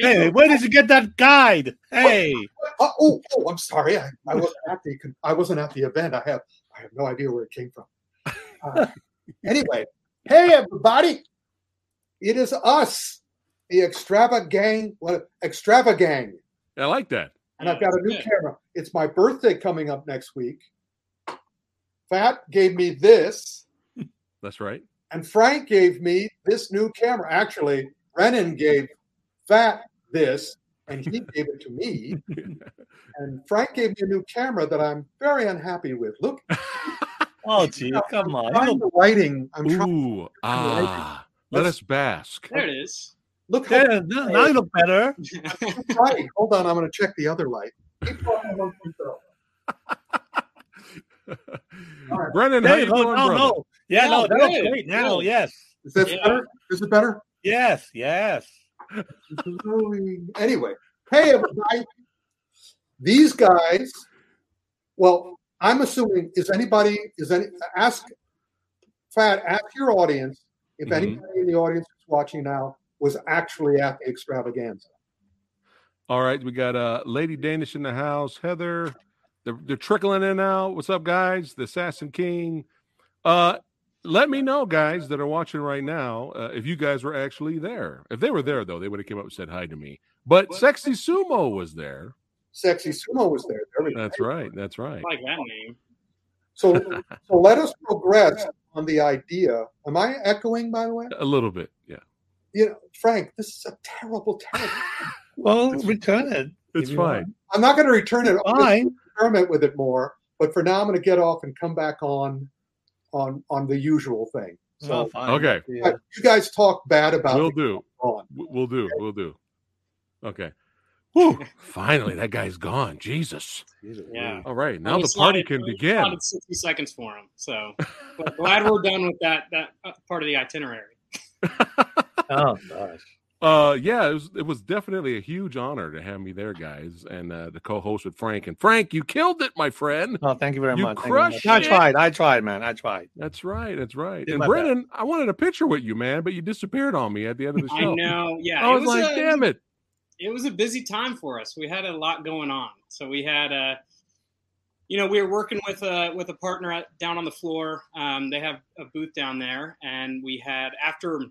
Hey, where did you get that guide? Hey. Oh, oh, oh, I'm sorry. I, I wasn't at the I wasn't at the event. I have I have no idea where it came from. Uh, anyway, hey everybody, it is us, the Extrava Gang. What Extrava Gang? I like that. and I've got a new Yeah. camera. It's my birthday coming up next week. Fat gave me this, That's right. and Frank gave me this new camera. Actually, Brennan gave Fat this, and he gave it to me. And Frank gave me a new camera that I'm very unhappy with. Look, Oh, gee, come I'm on. trying You the lighting. I'm trying. Ooh, ah, let us bask. There it is. Look how Yeah, now now you look better. bright. Hold on, I'm going to check the other light. Keep talking right. Brennan, how Hey, you no, doing, no, no. Yeah, No, no, that looks good, great now. Yes. Is that Yeah. better? Is it better? Yes, yes. Anyway, hey everybody. These guys, well, I'm assuming is anybody is any ask Fat, ask your audience if Mhm. anybody in the audience who's watching now was actually at the extravaganza. All right, we got uh Lady Danish in the house, Heather. They're, they're trickling in now. What's up, guys? The Assassin King. Uh let me know, guys that are watching right now, uh, if you guys were actually there. If they were there, though, they would have came up and said hi to me. But Sexy Sumo was there. Sexy Sumo was there. There we go. That's right. That's I right. like that name. So, so let us progress on the idea. Am I echoing, by the way? A little bit. Yeah. You know, Frank, this is a terrible, terrible. Well, return it. It's fine. want. I'm not going to return it. I'm Fine. experiment with it more, but for now, I'm going to get off and come back on, on, on the usual thing. So, So fine. Okay. uh, you guys talk bad about We'll do. on. We'll do. We'll do. Okay. Whew. Finally, that guy's gone. Jesus. Yeah. All right. Now We the party can begin. Sixty seconds for him. So but glad we're done with that that uh, part of the itinerary. Oh gosh. Uh, yeah, it was, it was definitely a huge honor to have me there, guys, and uh, to co-host with Frank. And Frank, you killed it, my friend. Oh, thank you very You much. Thank you crushed much. it. I tried. I tried, man. I tried. That's right. That's right. Did and my Brennan, I wanted a picture with you, man, but you disappeared on me at the end of the show. I know. Yeah. I it was, like, a, damn it. it was a busy time for us. We had a lot going on. So we had uh you know, we were working with a with a partner at, down on the floor. Um, they have a booth down there, and we had after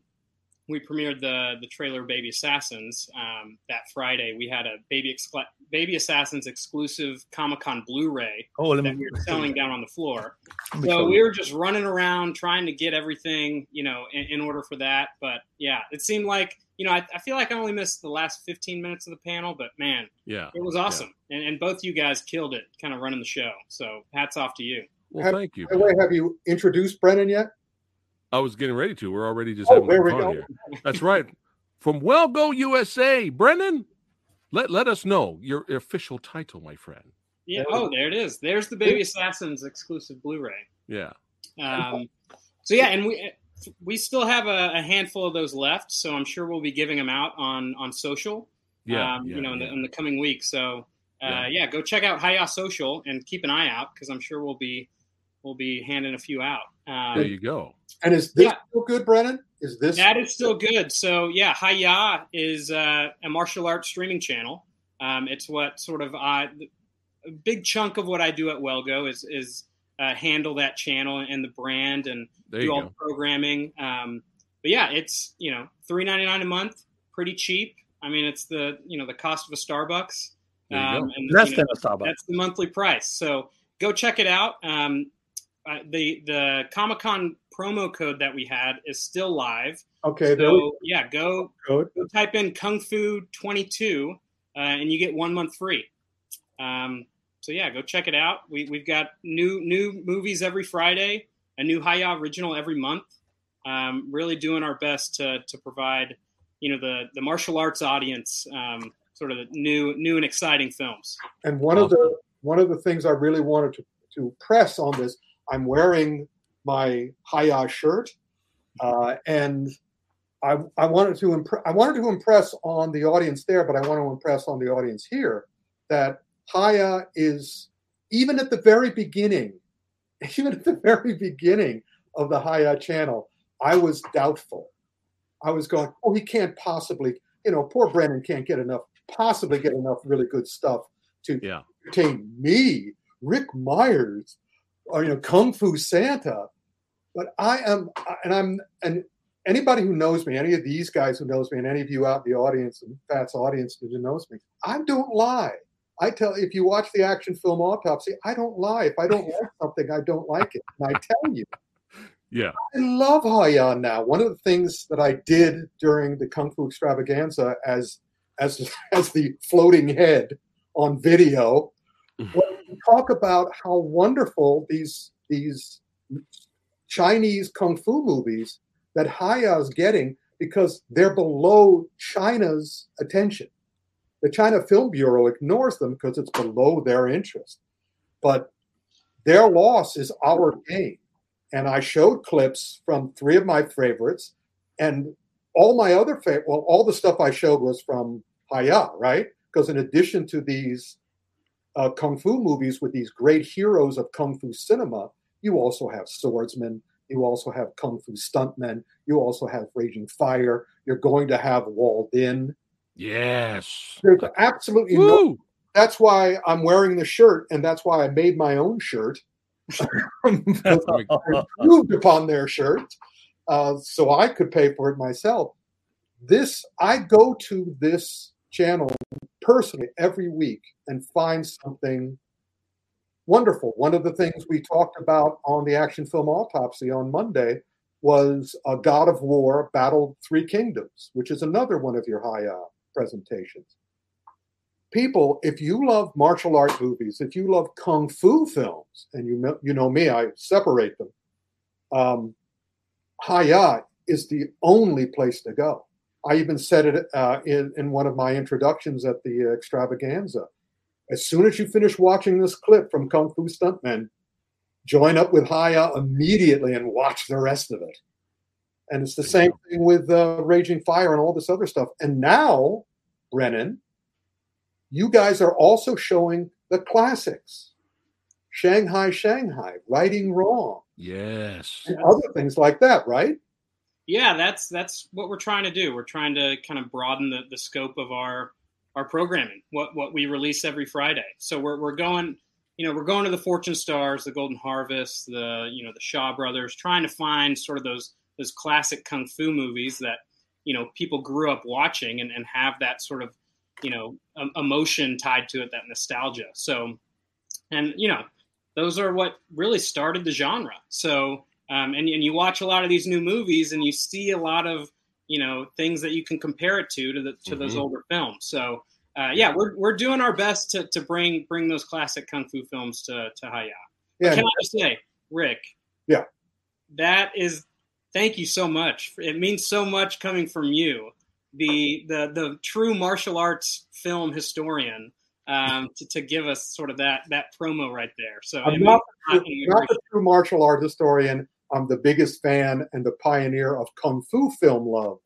we premiered the the trailer Baby Assassins um, that Friday. We had a Baby Excla- Baby Assassins exclusive Comic Con Blu-ray Oh, that me. we were selling down on the floor. So we were just running around trying to get everything, you know, in, in order for that. But yeah, it seemed like, you know, I, I feel like I only missed the last 15 minutes of the panel, but man, Yeah. it was awesome. And, and both you guys killed it, kind of running the show. So hats off to you. Well, Have- thank you. By the way, have you introduced Brennan yet? I was getting ready to. We're already just Oh, having there we fun go. here. That's right. From Well Go USA, Brennan, let, let us know your official title, my friend. Yeah. Oh, there it is. There's the Baby Assassins exclusive Blu-ray. Yeah. Um, so yeah, and we we still have a, a handful of those left. So I'm sure we'll be giving them out on on social. Yeah. um, yeah, you know, in, yeah. the, in the coming weeks. So, uh, Yeah. yeah. go check out Hiya Social and keep an eye out because I'm sure we'll be we'll be handing a few out. There Um, you go. And is this Yeah. still good, Brennan? Is this that is still good. So, yeah, Hiya is uh, a martial arts streaming channel. Um, it's what sort of I, a big chunk of what I do at Well Go is is uh, handle that channel and the brand and There do all go. the programming. Um, but yeah, it's you know three ninety nine a month, pretty cheap. I mean, it's the you know the cost of a Starbucks. There you go. Um, and Less you know, than a Starbucks. that's the monthly price. So go check it out. Um, the the Comic Con promo code that we had is still live. okay? So yeah, go go. go type in Kung Fu twenty two, uh, and you get one month free. Um, so yeah, go check it out. We we've got new new movies every Friday, a new Hiya original every month. Um, really doing our best to to provide you know the the martial arts audience um, sort of the new new and exciting films. And one of the one of the things I really wanted to, to press on this, I'm wearing my Hiya shirt, uh, and I, I wanted to impre- I wanted to impress on the audience there, but I want to impress on the audience here that Hiya is even at the very beginning, even at the very beginning of the Hiya channel, I was doubtful. I was going, oh, he can't possibly, you know, poor Brennan can't get enough, possibly get enough really good stuff to Yeah. entertain me, Ric Meyers, or you know, Kung Fu Santa. But I am, and I'm, and anybody who knows me, any of these guys who knows me, and any of you out in the audience and Pat's audience who knows me, I don't lie. I tell if you watch the action film autopsy, I don't lie. If I don't like something, I don't like it, and I tell you. Yeah. I love Hiya now. One of the things that I did during the Kung Fu extravaganza as as as the floating head on video was talk about how wonderful these these Chinese kung fu movies that Hiya is getting because they're below China's attention. The China Film Bureau ignores them because it's below their interest. But their loss is our gain and I showed clips from three of my favorites, and all my other favorite, well, all the stuff I showed was from Hiya, right? Because in addition to these uh, kung fu movies with these great heroes of kung fu cinema, you also have swordsmen, you also have kung fu stuntmen, you also have Raging Fire, you're going to have walled in. Yes. There's absolutely no that's why I'm wearing the shirt, and that's why I made my own shirt. I improved upon their shirt, uh, so I could pay for it myself. This I go to this channel personally every week and find something wonderful. One of the things we talked about on the action film autopsy on Monday was a God of War Battle Three Kingdoms, which is another one of your high uh, presentations people, if you love martial art movies, if you love kung fu films, and you you know me, I separate them. Um, is the only place to go. I even said it uh, in in one of my introductions at the extravaganza. As soon as you finish watching this clip from Kung Fu Stuntmen, join up with Hiya immediately and watch the rest of it. And it's the same thing with uh, Raging Fire and all this other stuff. And now, Brennan, you guys are also showing the classics Shanghai, Shanghai, Righting Wrong, Yes. and other things like that, right? Yeah that's that's what we're trying to do. We're trying to kind of broaden the, the scope of our our programming what what we release every friday. So we're, we're going you know we're going to the fortune stars the golden harvest the you know the shaw brothers trying to find sort of those those classic kung fu movies that you know people grew up watching and, and have that sort of you know emotion tied to it that nostalgia. So and you know those are what really started the genre. So um, and, and you watch a lot of these new movies and you see a lot of you know things that you can compare it to to, the, to those Mhm. older films so uh, yeah we're, we're doing our best to, to bring bring those classic kung fu films to to Hiya. Yeah, Can I just say, Ric? Yeah. That is, thank you so much. It means so much coming from you, the the the true martial arts film historian, um, to, to give us sort of that that promo right there. So I'm not, not appreciate the true martial art historian. I'm the biggest fan and the pioneer of kung fu film love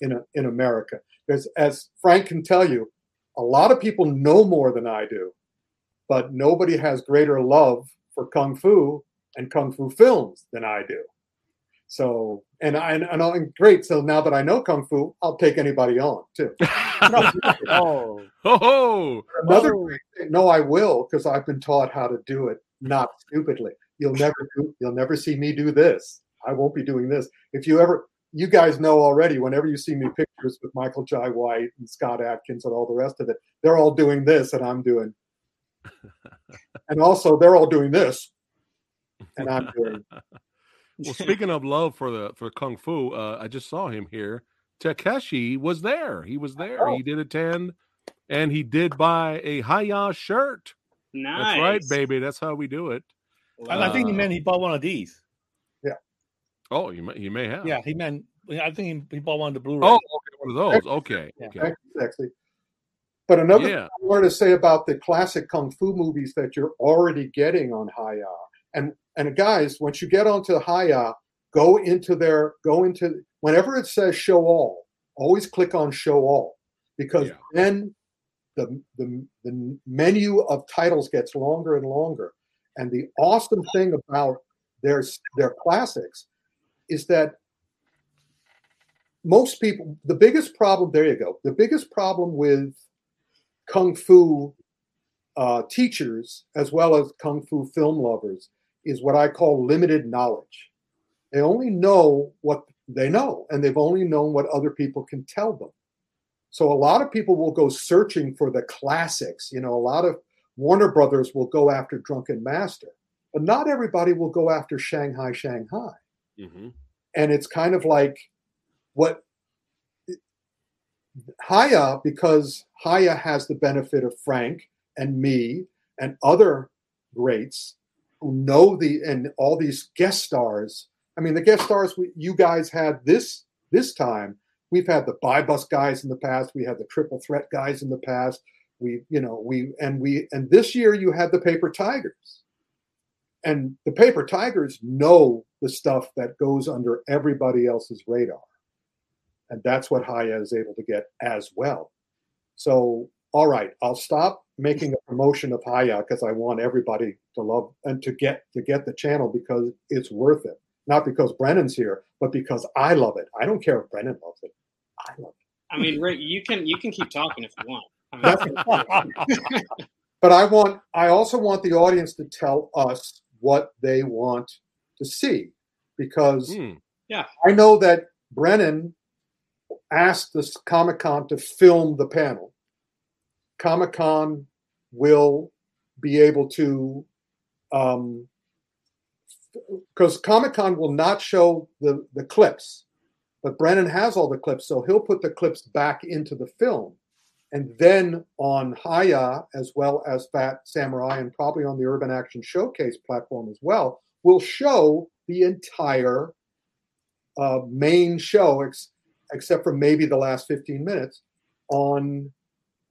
in a, in America. Because as Frank can tell you, a lot of people know more than I do, but nobody has greater love for kung fu and kung fu films than I do. So, and I and, and, oh, and great. So now that I know kung fu, I'll take anybody on too. Oh, Ho ho! Another Oh. great thing, no, I will because I've been taught how to do it, not stupidly. You'll never do, you'll never see me do this. I won't be doing this. If you ever, you guys know already. Whenever you see me pictures with Michael Jai White and Scott Adkins and all the rest of it, they're all doing this, and I'm doing. And also, they're all doing this, and I'm doing. Well, speaking of love for the for kung fu, uh, I just saw him here. Takeshi was there. He was there. Oh. He did attend, and he did buy a Hiya shirt. nice. That's right, baby. That's how we do it. And I think he Uh, meant he bought one of these. Yeah. Oh, you may, you may have. Yeah, he meant. I think he, he bought one of the Blu-ray. Oh, okay, one of those. Okay. Yeah. Okay. Thank you. But another Yeah. thing I wanted to say about the classic kung fu movies that you're already getting on Hiya, and and guys, once you get onto Hiya, go into their go into whenever it says show all, always click on show all because Yeah. then the, the the menu of titles gets longer and longer. And the awesome thing about their their classics is that most people, the biggest problem, there you go. The biggest problem with kung fu uh, teachers as well as kung fu film lovers is what I call limited knowledge. They only know what they know, and they've only known what other people can tell them. So a lot of people will go searching for the classics. You know, a lot of Warner Brothers will go after Drunken Master, but not everybody will go after Shanghai Shanghai. Mm-hmm. And it's kind of like what Hiya, because Hiya has the benefit of Frank and me and other greats who know the and all these guest stars. I mean, the guest stars we, you guys had this this time. We've had the BuyBust guys in the past. We had the triple threat guys in the past. We, you know, we and we and this year you had the paper tigers. And the paper tigers know the stuff that goes under everybody else's radar. And that's what Hiya is able to get as well. So, all right, I'll stop making a promotion of Hiya because I want everybody to love and to get to get the channel because it's worth it. Not because Brennan's here, but because I love it. I don't care if Brennan loves it. I love it. I mean, Ric, you can you can keep talking if you want. I mean, But I want I also want the audience to tell us what they want to see because Hmm. I know that Brennan asked this Comic Con to film the panel. Comic Con will be able to, um because Comic Con will not show the, the clips, but Brennan has all the clips, so he'll put the clips back into the film. And then on Hiya, as well as Fat Samurai, and probably on the Urban Action Showcase platform as well, will show the entire uh, main show, ex- except for maybe the last 15 minutes, on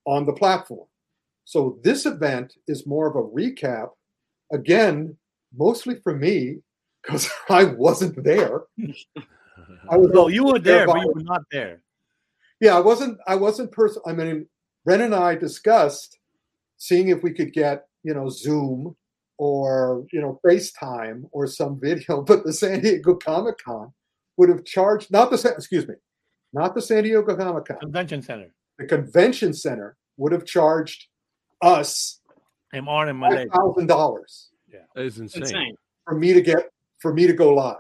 on the platform. So this event is more of a recap, again, mostly for me because I wasn't there. I was No, you were there, but you were not there. Yeah, I wasn't. I wasn't person. I mean, Ren and I discussed seeing if we could get you know Zoom or you know FaceTime or some video, but the San Diego Comic Con would have charged not the San- excuse me, not the San Diego Comic Con, Convention Center. the convention center would have charged us I'm on in my thousand dollars That is insane. insane. for me to get for me to go live.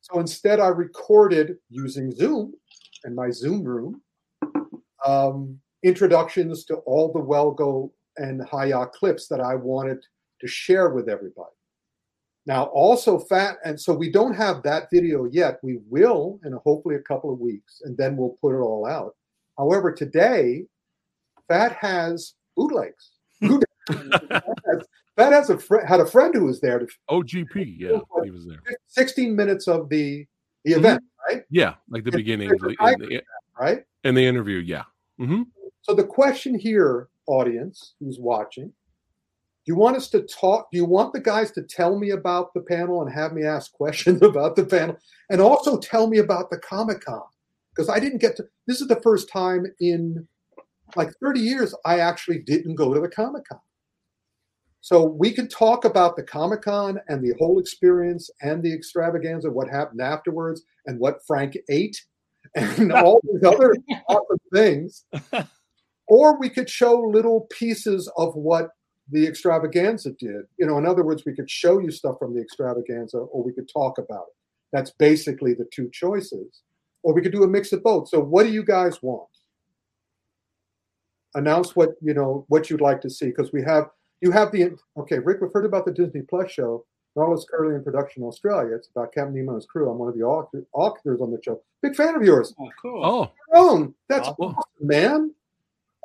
So instead, I recorded using Zoom in my Zoom room um, introductions to all the Well Go and Hiya clips that I wanted to share with everybody. Now, also fat, and so we don't have that video yet. We will in hopefully a couple of weeks, and then we'll put it all out. However, today, Fat has bootlegs. Boot- Fat has, Fat has a fr- had a friend who was there to OGP, yeah, he was there. 16 minutes of the the event, Yeah, like the It's beginning paper in the, right? in the interview. Yeah. hmm So the question here, audience who's watching, do you want us to talk? Do you want the guys to tell me about the panel and have me ask questions about the panel, and also tell me about the Comic Con? Because I didn't get to. This is the first time in like 30 years I actually didn't go to the Comic Con. So we can talk about the Comic Con and the whole experience and the extravaganza, what happened afterwards, and what Frank ate, and all these other awesome things. Or we could show little pieces of what the extravaganza did. You know, in other words, we could show you stuff from the extravaganza, or we could talk about it. That's basically the two choices. Or we could do a mix of both. So, what do you guys want? Announce what you know what you'd like to see because we have you have the okay. Ric, we've heard about the Disney Plus show. Nautilus currently in production in Australia. It's about Captain Nemo and his crew. I'm one of the author- authors on the show. Big fan of yours. Oh, cool. Oh, Tyrone, that's Awesome. awesome, man.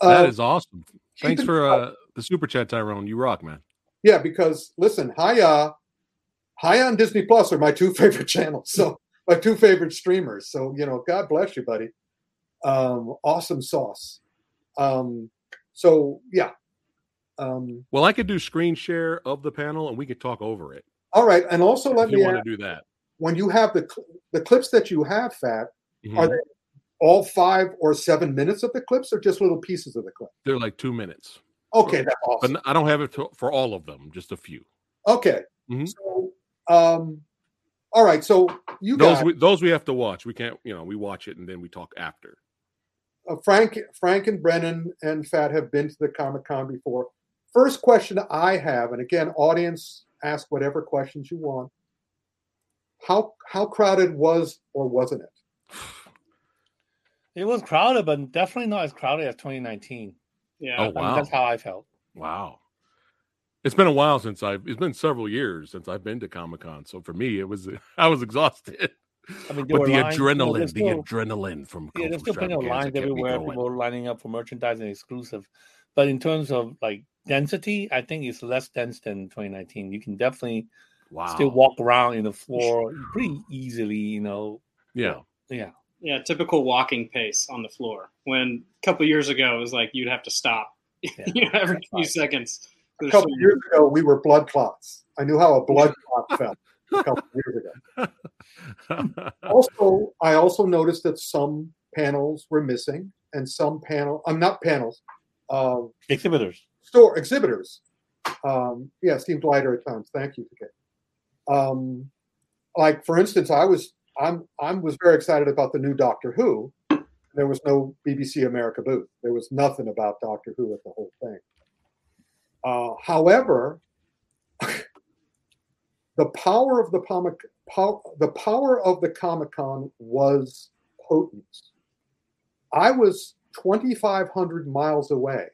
that Uh, is awesome. Thanks in for uh, the super chat, Tyrone. You rock, man. Yeah, because listen, Hiya, Hiya and Disney Plus are my two favorite channels. So my two favorite streamers. So you know, God bless you, buddy. Um, awesome sauce. Um, so yeah. Um, Well, I could do screen share of the panel and we could talk over it. all right, and also let me want ask, to do that. when you have the cl- the clips that you have, Fat, Mhm. are they all five or seven minutes of the clips, or just little pieces of the clip? They're like two minutes, Okay, that's but awesome. n- I don't have it to, for all of them. Just a few. Okay. Mhm. So, um, All right, so you Those guys, we, those we have to watch. We can't, you know, we watch it and then we talk after. uh, Frank, Frank, and Brennan and Fat have been to the Comic Con before. First question I have, and again, audience, ask whatever questions you want. How how crowded was or wasn't it? It was crowded, but definitely not as crowded as 2019. Yeah. Oh, I mean, wow. that's how I felt. Wow. It's been a while since I've it's been several years since I've been to Comic Con. So for me, it was I was exhausted. I mean, But the lines, you know, adrenaline, there's the adrenaline from Yeah, there's still plenty of lines everywhere. People lining up for merchandise and exclusive. But in terms of like density, I think it's less dense than 2019. You can definitely Wow. still walk around in the floor pretty easily. You know, Yeah. yeah. Yeah, typical walking pace on the floor. When a couple years ago, it was like you'd have to stop you know, every few right. seconds. A couple years ago, we were blood clots. I knew how a blood clot felt a couple years ago. Also, I also noticed that some panels were missing, and some panel, I'm not panels, uh, Exhibitors. Store exhibitors. Um, yeah, seemed lighter at times. Thank you. Um, like for instance, I was I'm I'm was very excited about the new Doctor Who. There was no BBC America booth. There was nothing about Doctor Who at the whole thing. Uh, however, the power of the comic the power of the Comic Con was potent. I was 2,500 miles away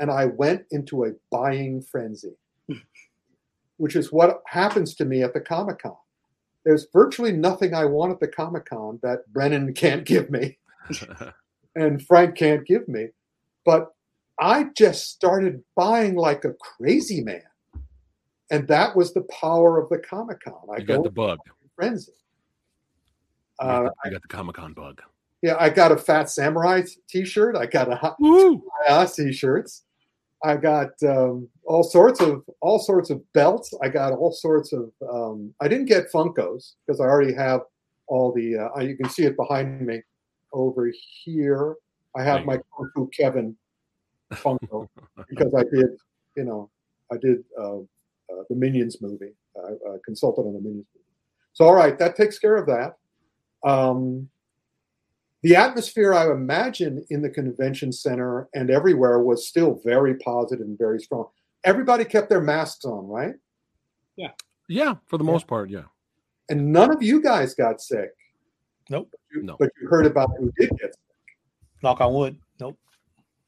and I went into a buying frenzy, which is what happens to me at the Comic Con. There's virtually nothing I want at the Comic Con that Brennan can't give me and Frank can't give me. But I just started buying like a crazy man. And that was the power of the Comic Con. I got the bug. frenzy. You got Uh, the- got the Comic Con bug. yeah, I got a Fat Samurai t-shirt. I got a Hot Woo! T-shirts. I got um, all sorts of all sorts of belts. I got all sorts of. Um, I didn't get Funkos because I already have all the. Uh, you can see it behind me over here. I have my Kung Fu Kevin Funko because I did. You know, I did uh, uh, the Minions movie. I uh, consulted on the Minions movie. So all right, that takes care of that. Um, the atmosphere I imagine in the convention center and everywhere was still very positive and very strong. Everybody kept their masks on, right? Yeah, Yeah, for the Yeah. most part, yeah. And none of you guys got sick. Nope. You- No. But you heard about who did get sick. Knock on wood. Nope.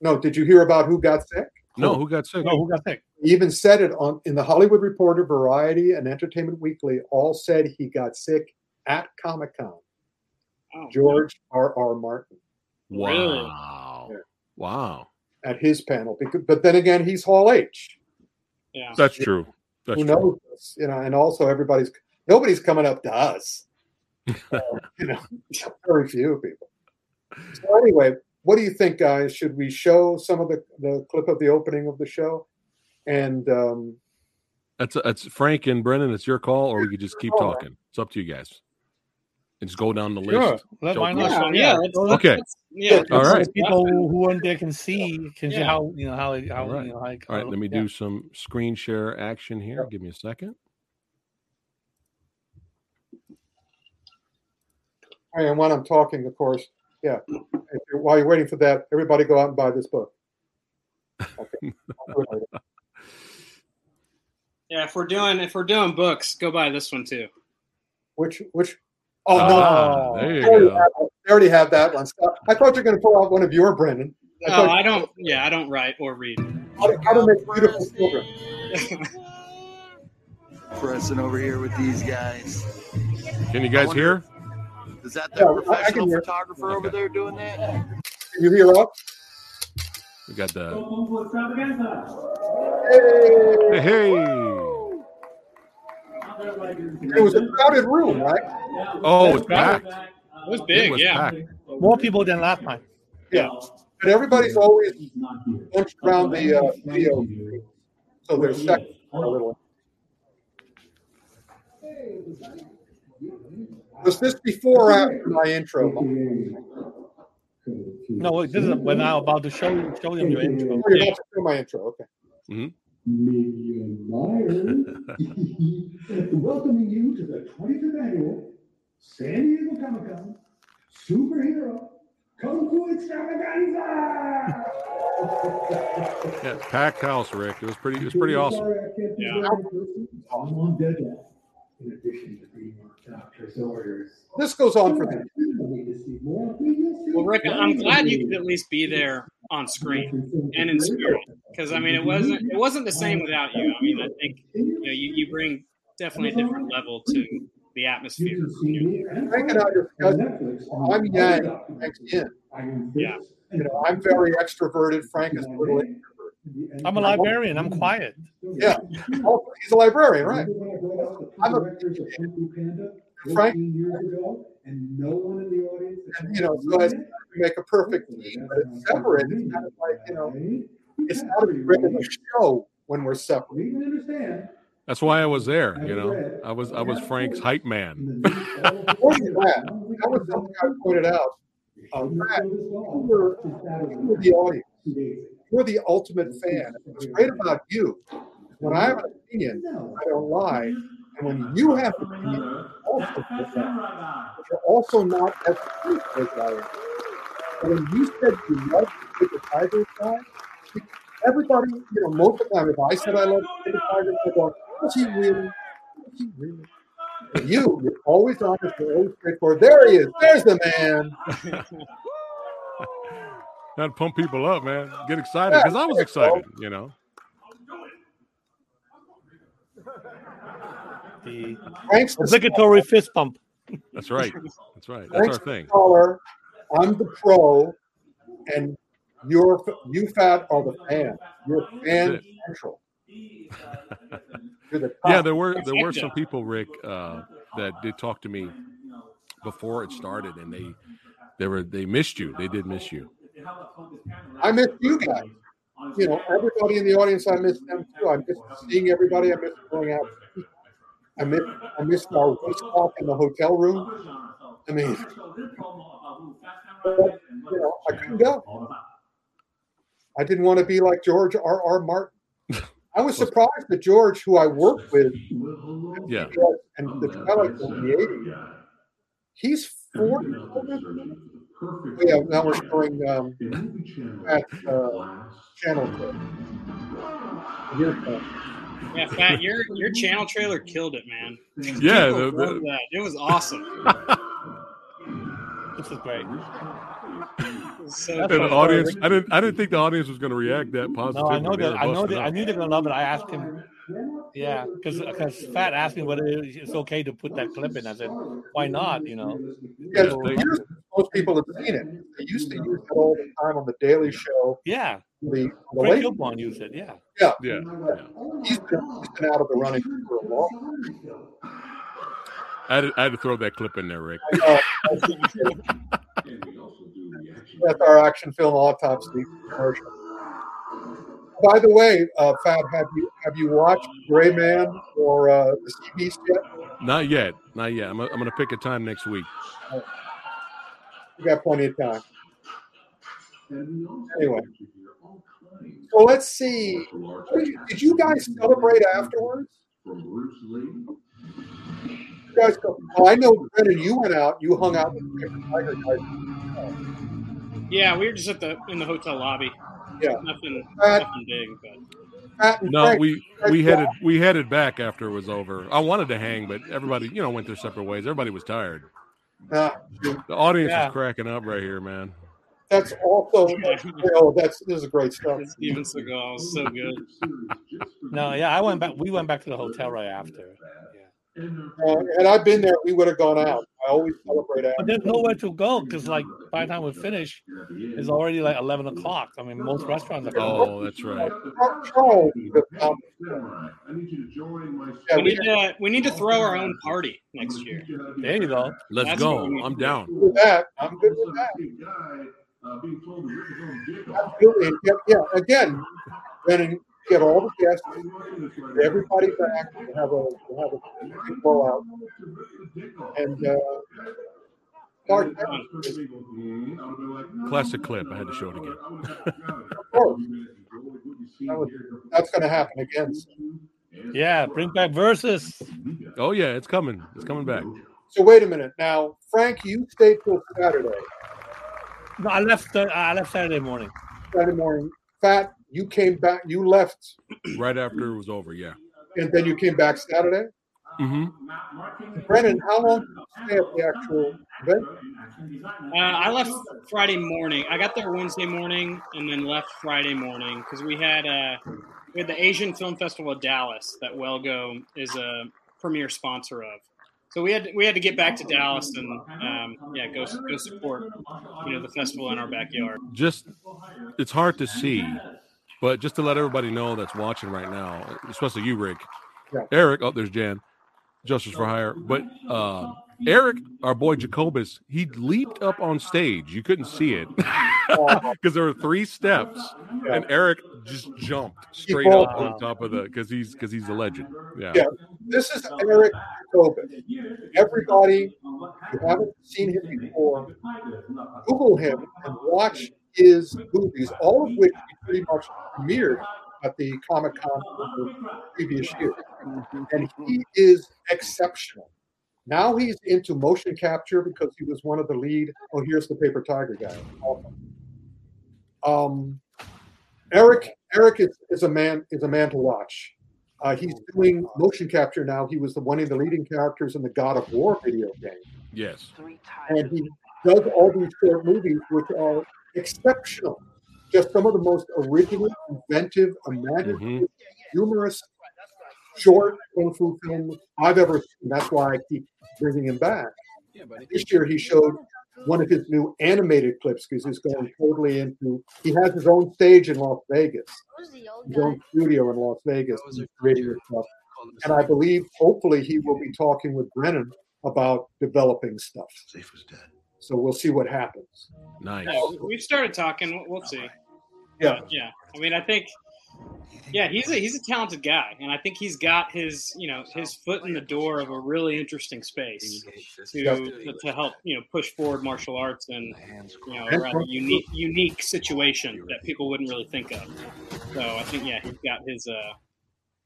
No, did you hear about who got sick? No, who got sick? No, who got sick? He even said it on in the Hollywood Reporter, Variety, and Entertainment Weekly. All said he got sick at Comic Con. Oh, George R. R. Martin Wow. Yeah. Wow. at his panel. Because, but then again, he's Hall H. Yeah. That's true. That's who true. knows this, you know, and also everybody's nobody's coming up to us. Uh, you know, very few people. So anyway, what do you think, guys? Should we show some of the, the clip of the opening of the show? And um, That's that's Frank and Brennan. It's your call, or we could just keep talking. It's up to you guys. And just go down the Sure. list. Let, Joe why Yeah, yeah. let's- let's- Okay. let's- yeah. All. So people who who weren't there can see can see how you know how it- how All right. you know how All right, goes. let me Yeah. do some screen share action here. Give me a second. and when I'm talking, of course, yeah. If you're, while you're waiting for that, everybody go out and buy this book. Okay. I'll do it later. Yeah, if we're doing if we're doing books, go buy this one too. Which which? Oh no, Ah, there you they already, go. have, already have that one. Stop. I thought you were going to pull out one of your Brandon. I Oh, I don't. Yeah, I don't write or read. how, to, how to make beautiful children. Pressing over here with these guys. Can you guys hear? Is that Yeah, I- I the can professional hear. photographer over there doing that? Can you hear us? We got the Hey! hey, hey. It was a crowded room, right? Oh, it's packed. It was It big. was yeah. packed. More people than last time. Yeah. But everybody's always bunched around the uh, video. So there's seconds for a little. Was this before or after my intro? No, this is when I'm about to show you show them your intro. Oh, you're about to do my intro. Okay. Minion Meyers, welcoming you to the 25th annual San Diego Comic Con Superhero Kung Fu Extravaganza. Yeah, packed house, Ric. It was pretty. It was pretty awesome. Sorry, I can't be yeah. person. I'm on deadline. In addition to being our doctor's orders. This goes on for the Well, Ric, I'm glad you could at least be there on screen and in spirit, because I mean, it wasn't it wasn't the same without you. I mean, I think you know you, you bring definitely a different level to the atmosphere. Frank and I discussed. I'm yang, Frank's yin. Yeah. You know, I'm very extroverted. Frank is a little introvert. I'm a librarian. I'm quiet. Yeah. Oh, he's a librarian, right? I'm a Frank- years ago, and no one in the audience. And, you know, so as make a perfect team, but it's separate. It's kind of like, you know, it's not a great of a show when we're separate. We can understand. That's why I was there. You know, I was I was Frank's hype man. More that, that was something I pointed out. Uh, Matt, you were, you were the audience. You're the ultimate fan. What's great about you, when I have an opinion, I don't lie. When you have to be also you're also not as close as I am. When you said you loved the Tigers guy, everybody, you know, most of the time, if I said I love the Tigers, they're was he really? Was he really? You, you're always honest, you're always straightforward. There he is. There's the man. Gotta pump people up, man. Get excited because I was excited. You know. The Frank's the obligatory fist pump. That's right. That's right. That's our Frank's the thing. scholar. I'm the pro, and you're you fat are the fan. You're fan central. The. Yeah, there were there were some people, Ric, uh, that did talk to me before it started, and they they were they missed you. They did miss you. I miss you guys. You know, everybody in the audience, I miss them too. I miss seeing everybody. I miss going out. I missed, I miss our waist talk in the hotel room. I mean, but, you know, I couldn't go. I didn't want to be like George R. R. Martin. I was surprised that George, who I worked with, Yeah. and the Twilight in the '80s, he's 40. Yeah, now we're showing um, at uh, channel. clip. Here's that. Yeah, Fat, your your channel trailer killed it, man. Yeah, the- the- that. it was awesome. This is great. So audience, I didn't I didn't think the audience was going to react that No, positively. I know that. I know that. I knew they're gonna love it. I asked him. Yeah, because Fat asked me whether it's okay to put that clip in. I said, why not? You know. Yeah, Yeah, for they- most people have seen it. They used to use it all the time on the Daily Show. Yeah, The, the Frank late, Gilborn used it. Yeah. Yeah. he's been, he's been out of the running for a long I had, to, I had to throw that clip in there, Ric. time. That's our action film autopsy commercial. By the way, uh, Fab, have you have you watched Gray Man or uh, the Sea Beast yet? Not yet. Not yet. I'm, I'm going to pick a time next week. We got plenty of time. Anyway, so let's see. Did you, guys celebrate afterwards? You guys go. Oh, I know, Brennan. You went out. You hung out with the Tiger guys. Yeah, we were just at the in the hotel lobby. Yeah. Nothing nothing big, but Pat No, Frank, we we headed we headed back after it was over. I wanted to hang, but everybody, you know, went their separate ways. Everybody was tired. uh, The audience Yeah. was cracking up right here, man. that's also. You know, that's this is great stuff. Steven Seagal so good. No, yeah, I went back. We went back to the hotel right after. Yeah. Uh, had I been there, we would have gone out. I always celebrate But there's nowhere to go because, like, by the time we finish, it's already like 11 o'clock. I mean, most restaurants are closed. Oh, that's right. Charles, yeah, We we need to we need to throw our own party next year. There you go. Let's That's go. what we need I'm down. do that. I'm good with that. Absolutely. And get, yeah, again, then get all the guests, everybody back, we'll have a we'll have a big blowout. And uh, Mark, Classic clip. I had to show it again. of course. That was, that's going to happen again. Yeah, bring back versus. Oh yeah, it's coming. It's coming back. So wait a minute. Now, Frank, you stayed till Saturday. No, I left. Uh, I left Saturday morning. Saturday morning. Fat, you came back. You left, Right after it was over. Yeah. and then you came back Saturday. Mm-hmm. Brennan, how long did you stay at the actual event? Uh, I left Friday morning. I got there Wednesday morning and then left Friday morning because we had uh, we had the Asian Film Festival of Dallas that Well Go is a premier sponsor of. So we had we had to get back to Dallas and um, yeah go go support you know the festival in our backyard. Just it's hard to see, but just to let everybody know that's watching right now, especially you, Ric, Yeah. Eric. Oh, there's Jan, Justice for Hire. But uh, Eric, our boy Jacobus, he leaped up on stage. You couldn't see it because there were three steps, and Eric just jumped straight up on top of the because he's because he's a legend. Yeah. Yeah. This is Eric Tobin. Everybody who haven't seen him before, Google him and watch his movies, all of which he pretty much premiered at the Comic Con previous year. And he is exceptional. Now he's into motion capture because he was one of the lead. Oh, here's the Paper Tiger guy. Um, Eric, Eric is, is a man is a man to watch. Uh, he's doing motion capture now. He was the one of the leading characters in the God of War video game Yes. and he does all these short movies which are exceptional. Just some of the most original, inventive, imaginative, mm-hmm. humorous, short kung fu films I've ever seen. That's why I keep bringing him back. This year he showed one of his new animated clips because he's going totally into. He has his own stage in Las Vegas, his own studio in Las Vegas, and creating stuff. And I believe, hopefully, he will be talking with Brennan about developing stuff. Safe was dead. So we'll see what happens. Nice. Yeah, we've started talking. We'll- We'll see. Yeah. But, yeah. I mean, I think, yeah, he's a he's a talented guy, and I think he's got his you know his foot in the door of a really interesting space to to, to help you know push forward martial arts and you know a rather unique unique situation that people wouldn't really think of. So I think yeah, he's got his uh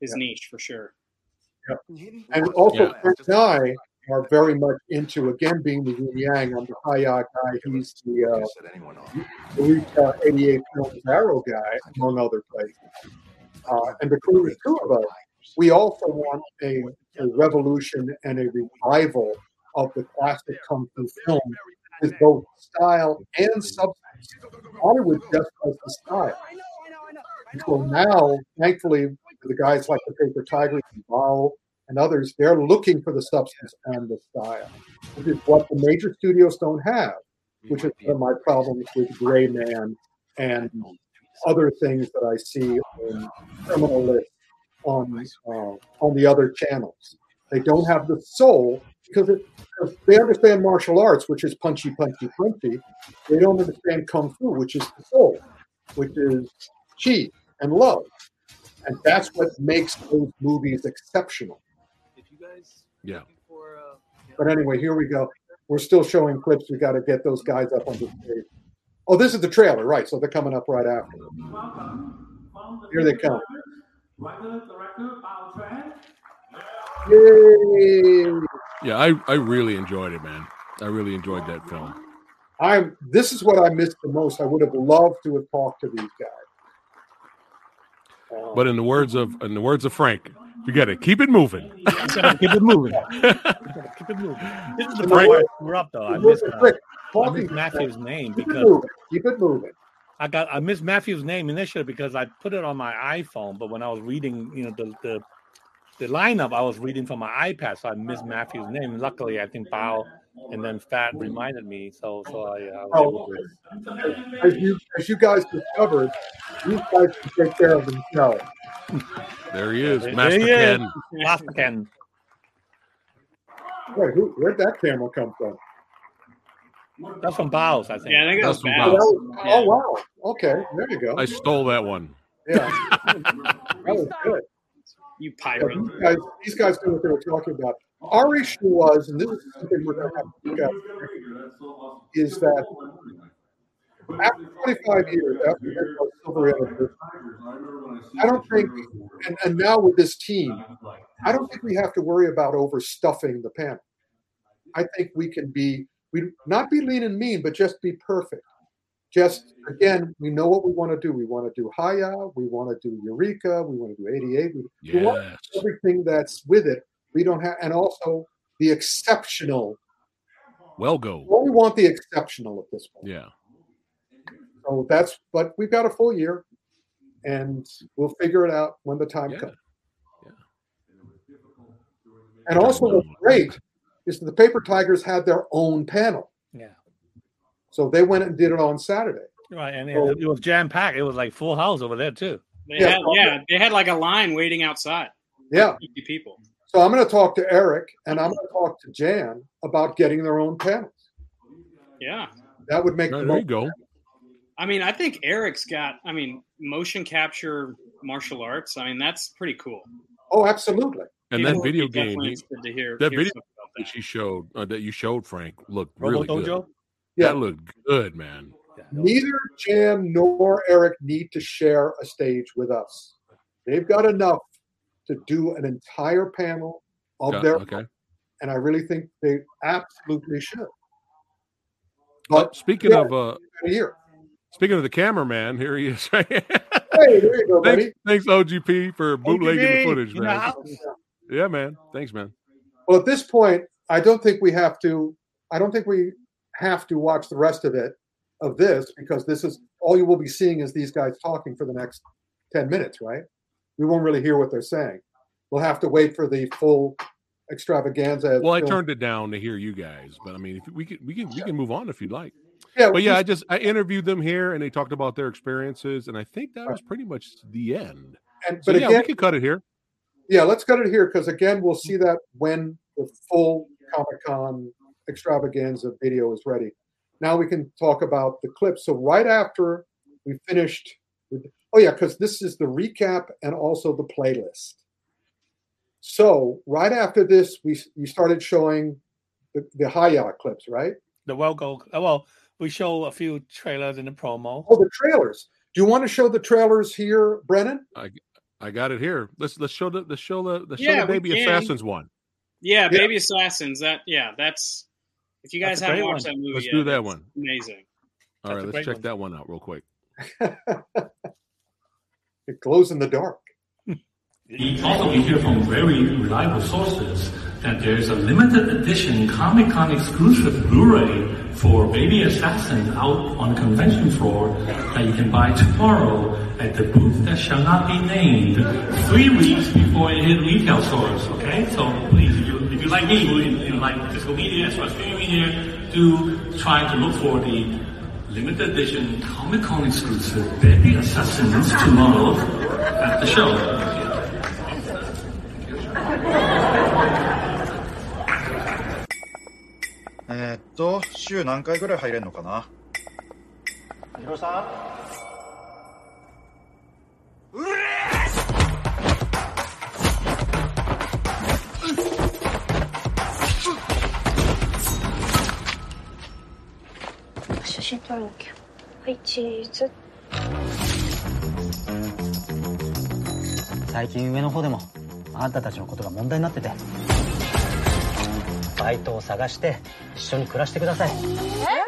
his niche for sure. And also, Yeah. Frank and I are very much into, again, being the yin yang. I'm the Hayat guy. He's the uh, set anyone off. Luis uh, 88 Films Arrow guy, among other places. Uh, and between the two of us, we also want a, a revolution and a revival of the classic kung fu film with both style and substance. Hollywood just has the style. So now, thankfully, the guys like the Paper Tigers and Bao and others, they're looking for the substance and the style, which is what the major studios don't have, which is one of my problems with Gray Man and other things that I see on criminal lists on uh, on the other channels. They don't have the soul because, it, because they understand martial arts, which is punchy, punchy, punchy. They don't understand kung fu, which is the soul, which is chi and love, and that's what makes those movies exceptional. Yeah. But anyway, here we go. We're still showing clips. We got to get those guys up on the stage. Oh, this is the trailer, right? So they're coming up right after. Here they come. Yay! Yeah, I, I really enjoyed it, man. I really enjoyed that film. I'm. This is what I missed the most. I would have loved to have talked to these guys. Um, But in the words of in the words of Frank, you got to keep it moving. Keep it moving. Keep it moving. This is the Right. part where I screw up though. I keep missed, it uh. I Talking missed Matthew's name because. Keep it moving. I got I missed Matthew's name initially because I put it on my iPhone, but when I was reading, you know, the the, the lineup, I was reading from my iPad, so I missed Matthew's name. Luckily, I think Bao and then Fat reminded me, so so I, uh, I was able to. As you as you guys discovered, these guys can take care of themselves. There he is, Master he is. Ken. Last Ken. Wait, who, where'd that camera come from? That's from Bao's, I think. Yeah, I think That's that's from bad. Oh, that Wow. oh, wow. Okay, there you go. I stole that one. Yeah, that was good. You Yeah, pirate. these guys, these guys knew what they were talking about. Our issue was, and this is something we're going to have to look at, is that after 25 years, after Silver Anniversary, I don't think, and, and now with this team, I don't think we have to worry about overstuffing the panel. I think we can be, we not be lean and mean, but just be perfect. Just again, we know what we want to do. We want to do Hiya, we want to do Eureka, we want to do 88. We, we want everything that's with it. We don't have, and also the exceptional. Well Go. We want the exceptional at this point. Yeah. So that's, but we've got a full year, and we'll figure it out when the time Yeah. comes. Yeah. And also, what's great is that the Paper Tigers had their own panel, Yeah. so they went and did it on Saturday. Right, and it, So- it was jam packed. It was like full house over there too. They Yeah. had, yeah, they had like a line waiting outside. Yeah. 50 people. So I'm going to talk to Eric and I'm going to talk to Jan about getting their own panels. Yeah. That would make There, the there you most. go. I mean, I think Eric's got, I mean, motion capture martial arts. I mean, that's pretty cool. Oh, absolutely. And You that video game, definitely he- to hear, that hear video that that. you showed, uh, that you showed, Frank, looked Robo really good. Dojo. Yeah. That looked good, man. Yeah, that was- Neither Jan nor Eric need to share a stage with us. They've got enough to do an entire panel of Yeah, their okay. and I really think they absolutely should. But But speaking yeah. of uh, here, speaking of the cameraman, here he is. Right? hey, there you go, thanks, buddy. thanks, OGP, for bootlegging the footage, man. house. Yeah, man. Thanks, man. Well, at this point, I don't think we have to. I don't think we have to watch the rest of it of this because this is all you will be seeing is these guys talking for the next ten minutes, right? We won't really hear what they're saying. We'll have to wait for the full extravaganza. Well, I film- turned it down to hear you guys, but I mean, if we can, we can, we can move on if you'd like. Yeah, But yeah, I just I interviewed them here, and they talked about their experiences, and I think that was pretty much the end. and, So but yeah, again, we could cut it here. yeah, let's cut it here because again, we'll see that when the full Comic Con extravaganza video is ready. Now we can talk about the clips. So right after we finished with, oh yeah, because this is the recap and also the playlist. So right after this, we we started showing the, the Hiya clips, right? The Well Go. Uh, well, we show a few trailers in the promo. Oh, the trailers. Do you want to show the trailers here, Brennan? I I got it here. Let's let's show the let's show the let's Yeah, show the baby assassins one. Yeah, Yeah. Baby Assassins. That yeah, that's if you guys That's haven't watched one. that movie, Let's yet, do that one. Amazing. All That's right, let's check one. that one out real quick. it glows in the dark. Also, we hear from very reliable sources that there's a limited edition Comic Con exclusive Blu-ray for Baby Assassins out on the convention floor that you can buy tomorrow at the booth that shall not be named, three weeks before it hit retail stores. Okay, so please, if you, if you like me, you like physical media, as well as streaming media, do try to look for the limited edition Comic Con exclusive Baby Assassins tomorrow at the show. えーっと、週何回ぐらい入れるのかな写真撮らなきゃはいチーズ。最近上の方でもあんたたちのことが問題になっててバイトを探して一緒に暮らしてください。マ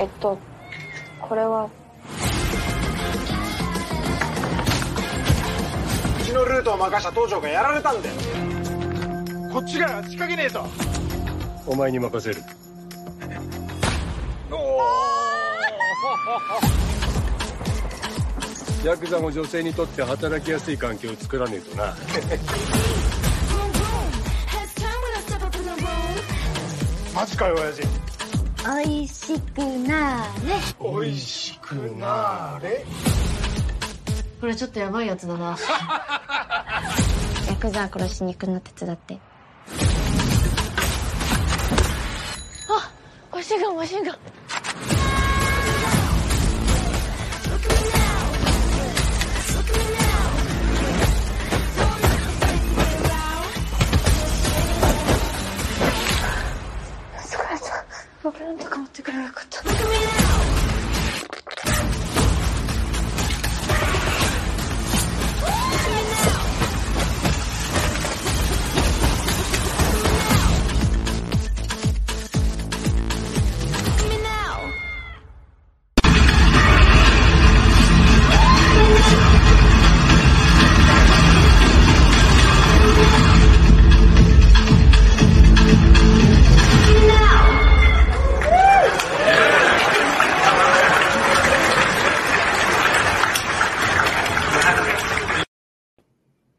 えっとこれは。うちのルートを任した東條がやられたんだよ。こっちから仕掛けねえと。お前に任せる。ヤクザも女性にとって働きやすい環境を作らねえとな。マジかよ親父おいしくなーれ。おいしくなーれ。これちょっとやばいやつだな。ヤクザ殺しに行くの手伝って。あマシンガンマシンガン僕なんとか持ってくればよかった。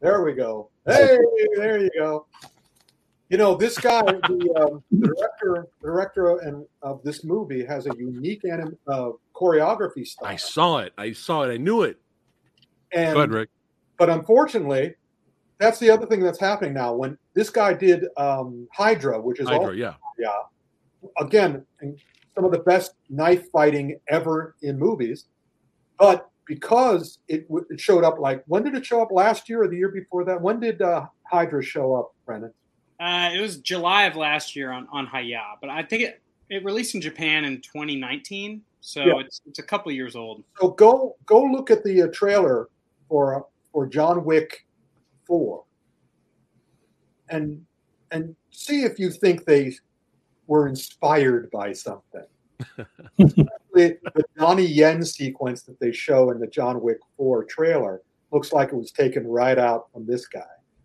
There we go. Hey, there you go. You know, this guy, the, um, the director, director and of this movie, has a unique anim, uh, choreography style. I saw it. I saw it. I knew it. And ahead, Ric. but unfortunately, that's the other thing that's happening now. When this guy did um, Hydra, which is Hydra, yeah. yeah, again, some of the best knife fighting ever in movies, but because it, w- it showed up like when did it show up last year or the year before that? When did uh, Hydra show up, Brennan? Uh, it was July of last year on on Hiya, but I think it it released in Japan in 2019, so Yeah. it's it's a couple years old. So go go look at the uh, trailer for for John Wick four, and and see if you think they were inspired by something. the, the Donnie Yen sequence that they show in the John Wick four trailer looks like it was taken right out from this guy,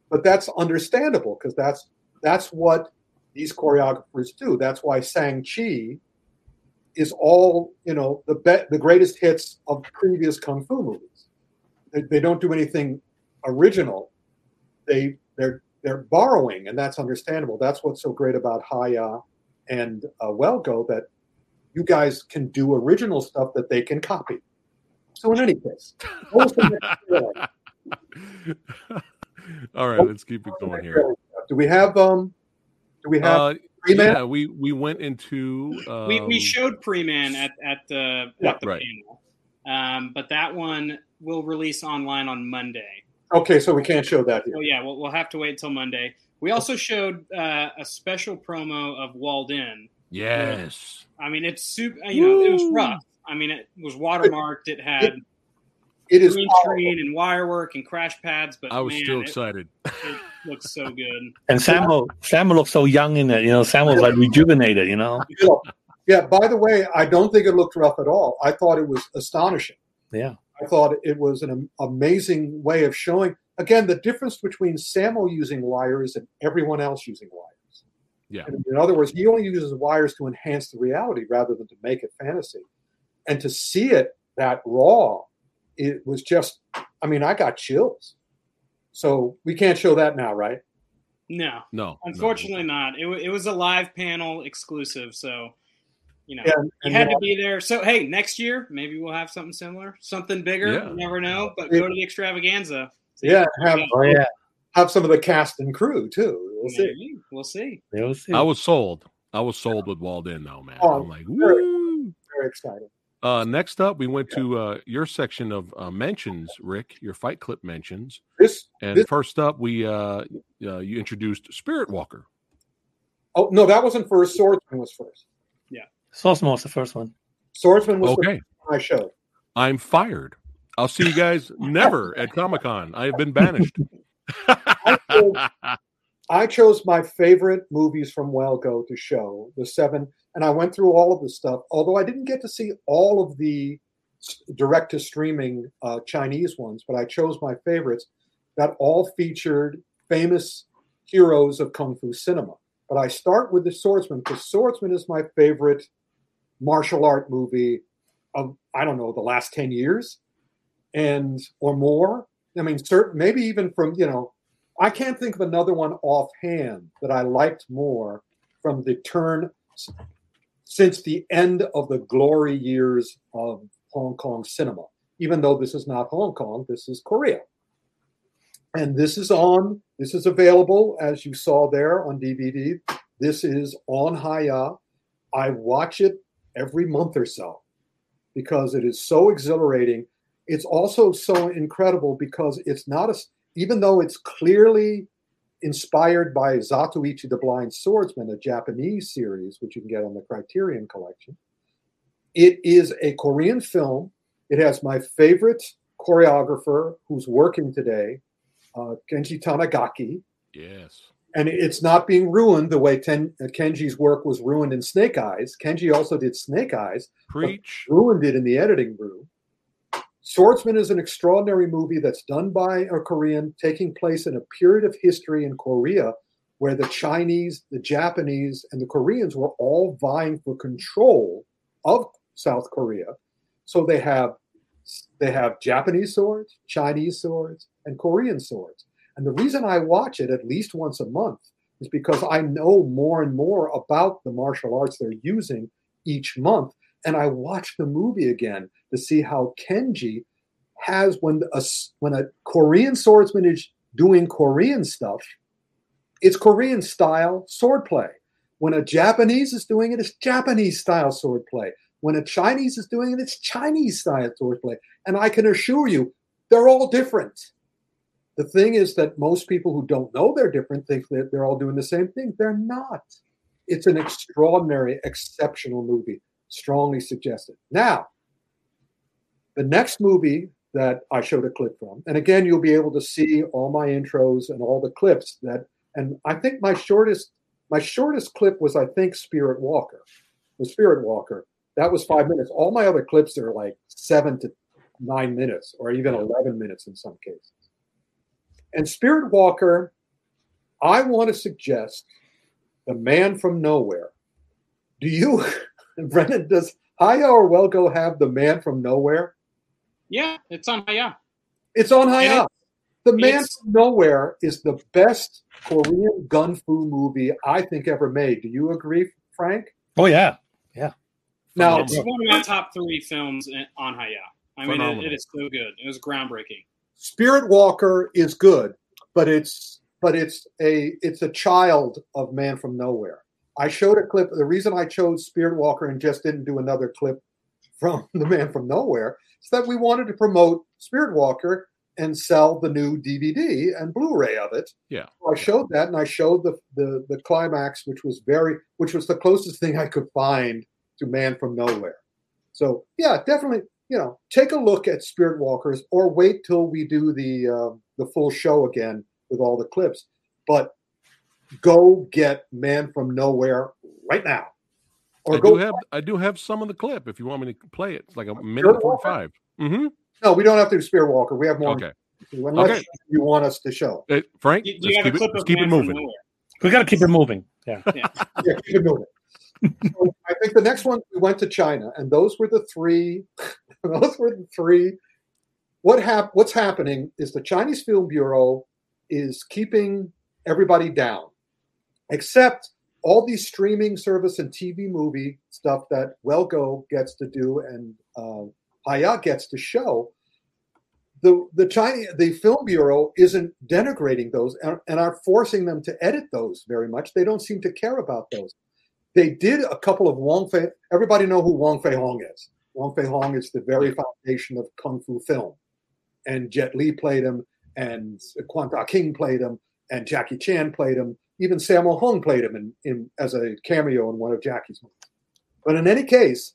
but that's understandable because that's that's what these choreographers do. That's why Shang-Chi is all you know the be- the greatest hits of previous kung fu movies. They, they don't do anything original. They they're they're borrowing, and that's understandable. That's what's so great about Hiya and uh, Well Go that you guys can do original stuff that they can copy. So in any case, what was the? All right, let's keep it going here. do we have um do we have Uh, Freeman? yeah, we we went into um, we we showed Pre-Man at at the Yeah. at the Right. panel, um, but that one will release online on Monday. Okay, so we can't show that here. Oh yeah, we'll, we'll have to wait until Monday. We also showed uh, a special promo of Walled In. Yes. I mean, it's super. Uh, you know, it was rough. I mean, it was watermarked. It had It is green powerful. screen and wire work and crash pads. But I was man, still excited. It, looks so good. And Samuel, Samuel looks so young in it. You know, Samuel's like rejuvenated. You know. Yeah. Yeah, by the way, I don't think it looked rough at all. I thought it was astonishing. Yeah. I thought it was an amazing way of showing again the difference between Samuel using wires and everyone else using wires. Yeah. And in other words, he only uses wires to enhance the reality rather than to make it fantasy. And to see it that raw, it was just I mean, I got chills. So we can't show that now, right? No, No, unfortunately not. It, wa- it was a live panel exclusive, so you know Yeah, you had now- to be there. So hey, next year maybe we'll have something similar, something bigger. Yeah. You never know, but Yeah. go to the extravaganza. See Yeah, have. Oh yeah. Have some of the cast and crew too. We'll see. Maybe. We'll see. We'll see. I was sold. I was sold with Walled In though, man. Oh, I'm like, woo. Very excited. Uh, next up, we went to uh, your section of uh, mentions, Ric. Your fight clip mentions. This And this first up, we uh, uh, you introduced Spirit Walker. oh no, that wasn't first. Swordsman was first. Yeah, Swordsman was the first one. Swordsman was Okay, the first I showed. I'm fired. I'll see you guys never at Comic Con. I have been banished. I chose my favorite movies from Well Go to show, the seven, and I went through all of the stuff. Although I didn't get to see all of the direct to streaming uh, Chinese ones, but I chose my favorites that all featured famous heroes of kung fu cinema. But I start with the Swordsman because Swordsman is my favorite martial art movie of I don't know the last ten years, and or more. I mean, certain maybe even from you know I can't think of another one offhand that I liked more from the turn since the end of the glory years of Hong Kong cinema. Even though this is not Hong Kong, this is Korea. And this is on, this is available as you saw there on DVD. This is on Hiya. I watch it every month or so because it is so exhilarating. It's also so incredible because it's not a, even though it's clearly inspired by Zatoichi the Blind Swordsman, a Japanese series, which you can get on the Criterion Collection. It is a Korean film. It has my favorite choreographer who's working today, uh, Kenji Tanigaki. Yes. And it's not being ruined the way Ten, uh, Kenji's work was ruined in Snake Eyes. Kenji also did Snake Eyes. Preach. Ruined it in the editing room. Swordsman is an extraordinary movie that's done by a Korean, taking place in a period of history in Korea where the Chinese, the Japanese, and the Koreans were all vying for control of South Korea. So they have they have Japanese swords, Chinese swords, and Korean swords. And the reason I watch it at least once a month is because I know more and more about the martial arts they're using each month. And I watch the movie again to see how Kenji has when a when a Korean swordsman is doing Korean stuff, it's Korean style swordplay. When a Japanese is doing it, it's Japanese style swordplay. When a Chinese is doing it, it's Chinese style swordplay. And I can assure you, they're all different. The thing is that most people who don't know they're different think that they're all doing the same thing. They're not. It's an extraordinary, exceptional movie. Strongly suggested. Now, the next movie that I showed a clip from, and again, you'll be able to see all my intros and all the clips that, and I think my shortest, my shortest clip was, I think, Spirit Walker. The Spirit Walker. That was five minutes. All my other clips are like seven to nine minutes, or even 11 minutes in some cases. And Spirit Walker, I want to suggest the man from nowhere. Do you, Brennan, does Hiya or Well Go have the man from nowhere? Yeah, it's on. high Yeah, It's on And Hiya. it- The Man from Nowhere is the best Korean gun fu movie I think ever made. Do you agree, Frank? Oh yeah, yeah. Now, it's one of my top three films in- on Hiya. I mean, it, it is so good. It was groundbreaking. Spirit Walker is good, but it's but it's a it's a child of Man from Nowhere. I showed a clip. The reason I chose Spirit Walker and just didn't do another clip from The Man from Nowhere is that we wanted to promote Spirit Walker and sell the new DVD and Blu-ray of it. Yeah. So I showed that, and I showed the, the the climax, which was very, which was the closest thing I could find to Man from Nowhere. So yeah, definitely, you know, take a look at Spirit Walkers, or wait till we do the uh, the full show again with all the clips. But go get Man from Nowhere right now, or I go. do have I do have some of the clip if you want me to play it. It's like a minute Spirit and 45. Mm-hmm. no, we don't have to do Spirit Walker. We have more. Okay. Unless Okay. you want us to show. Hey, Frank, Do you let's keep it, let's keep it moving. Nowhere? We got to keep it moving. Yeah. Yeah. yeah, keep it moving. So I think the next one we went to China, and those were the three. Those were the three. What hap- What's happening is the Chinese Film Bureau is keeping everybody down, except all these streaming service and TV movie stuff that Well Go gets to do and uh, Hiya gets to show. The the Chinese the Film Bureau isn't denigrating those and, and are forcing them to edit those very much. They don't seem to care about those. They did a couple of Wong Fei. Everybody know who Wong Fei Hong is. Wong Fei Hong is the very foundation of kung fu film, and Jet Li played him, and Kwan Tak-hing played him, and Jackie Chan played him. Even Sammo Hung played him in, in as a cameo in one of Jackie's movies. But in any case,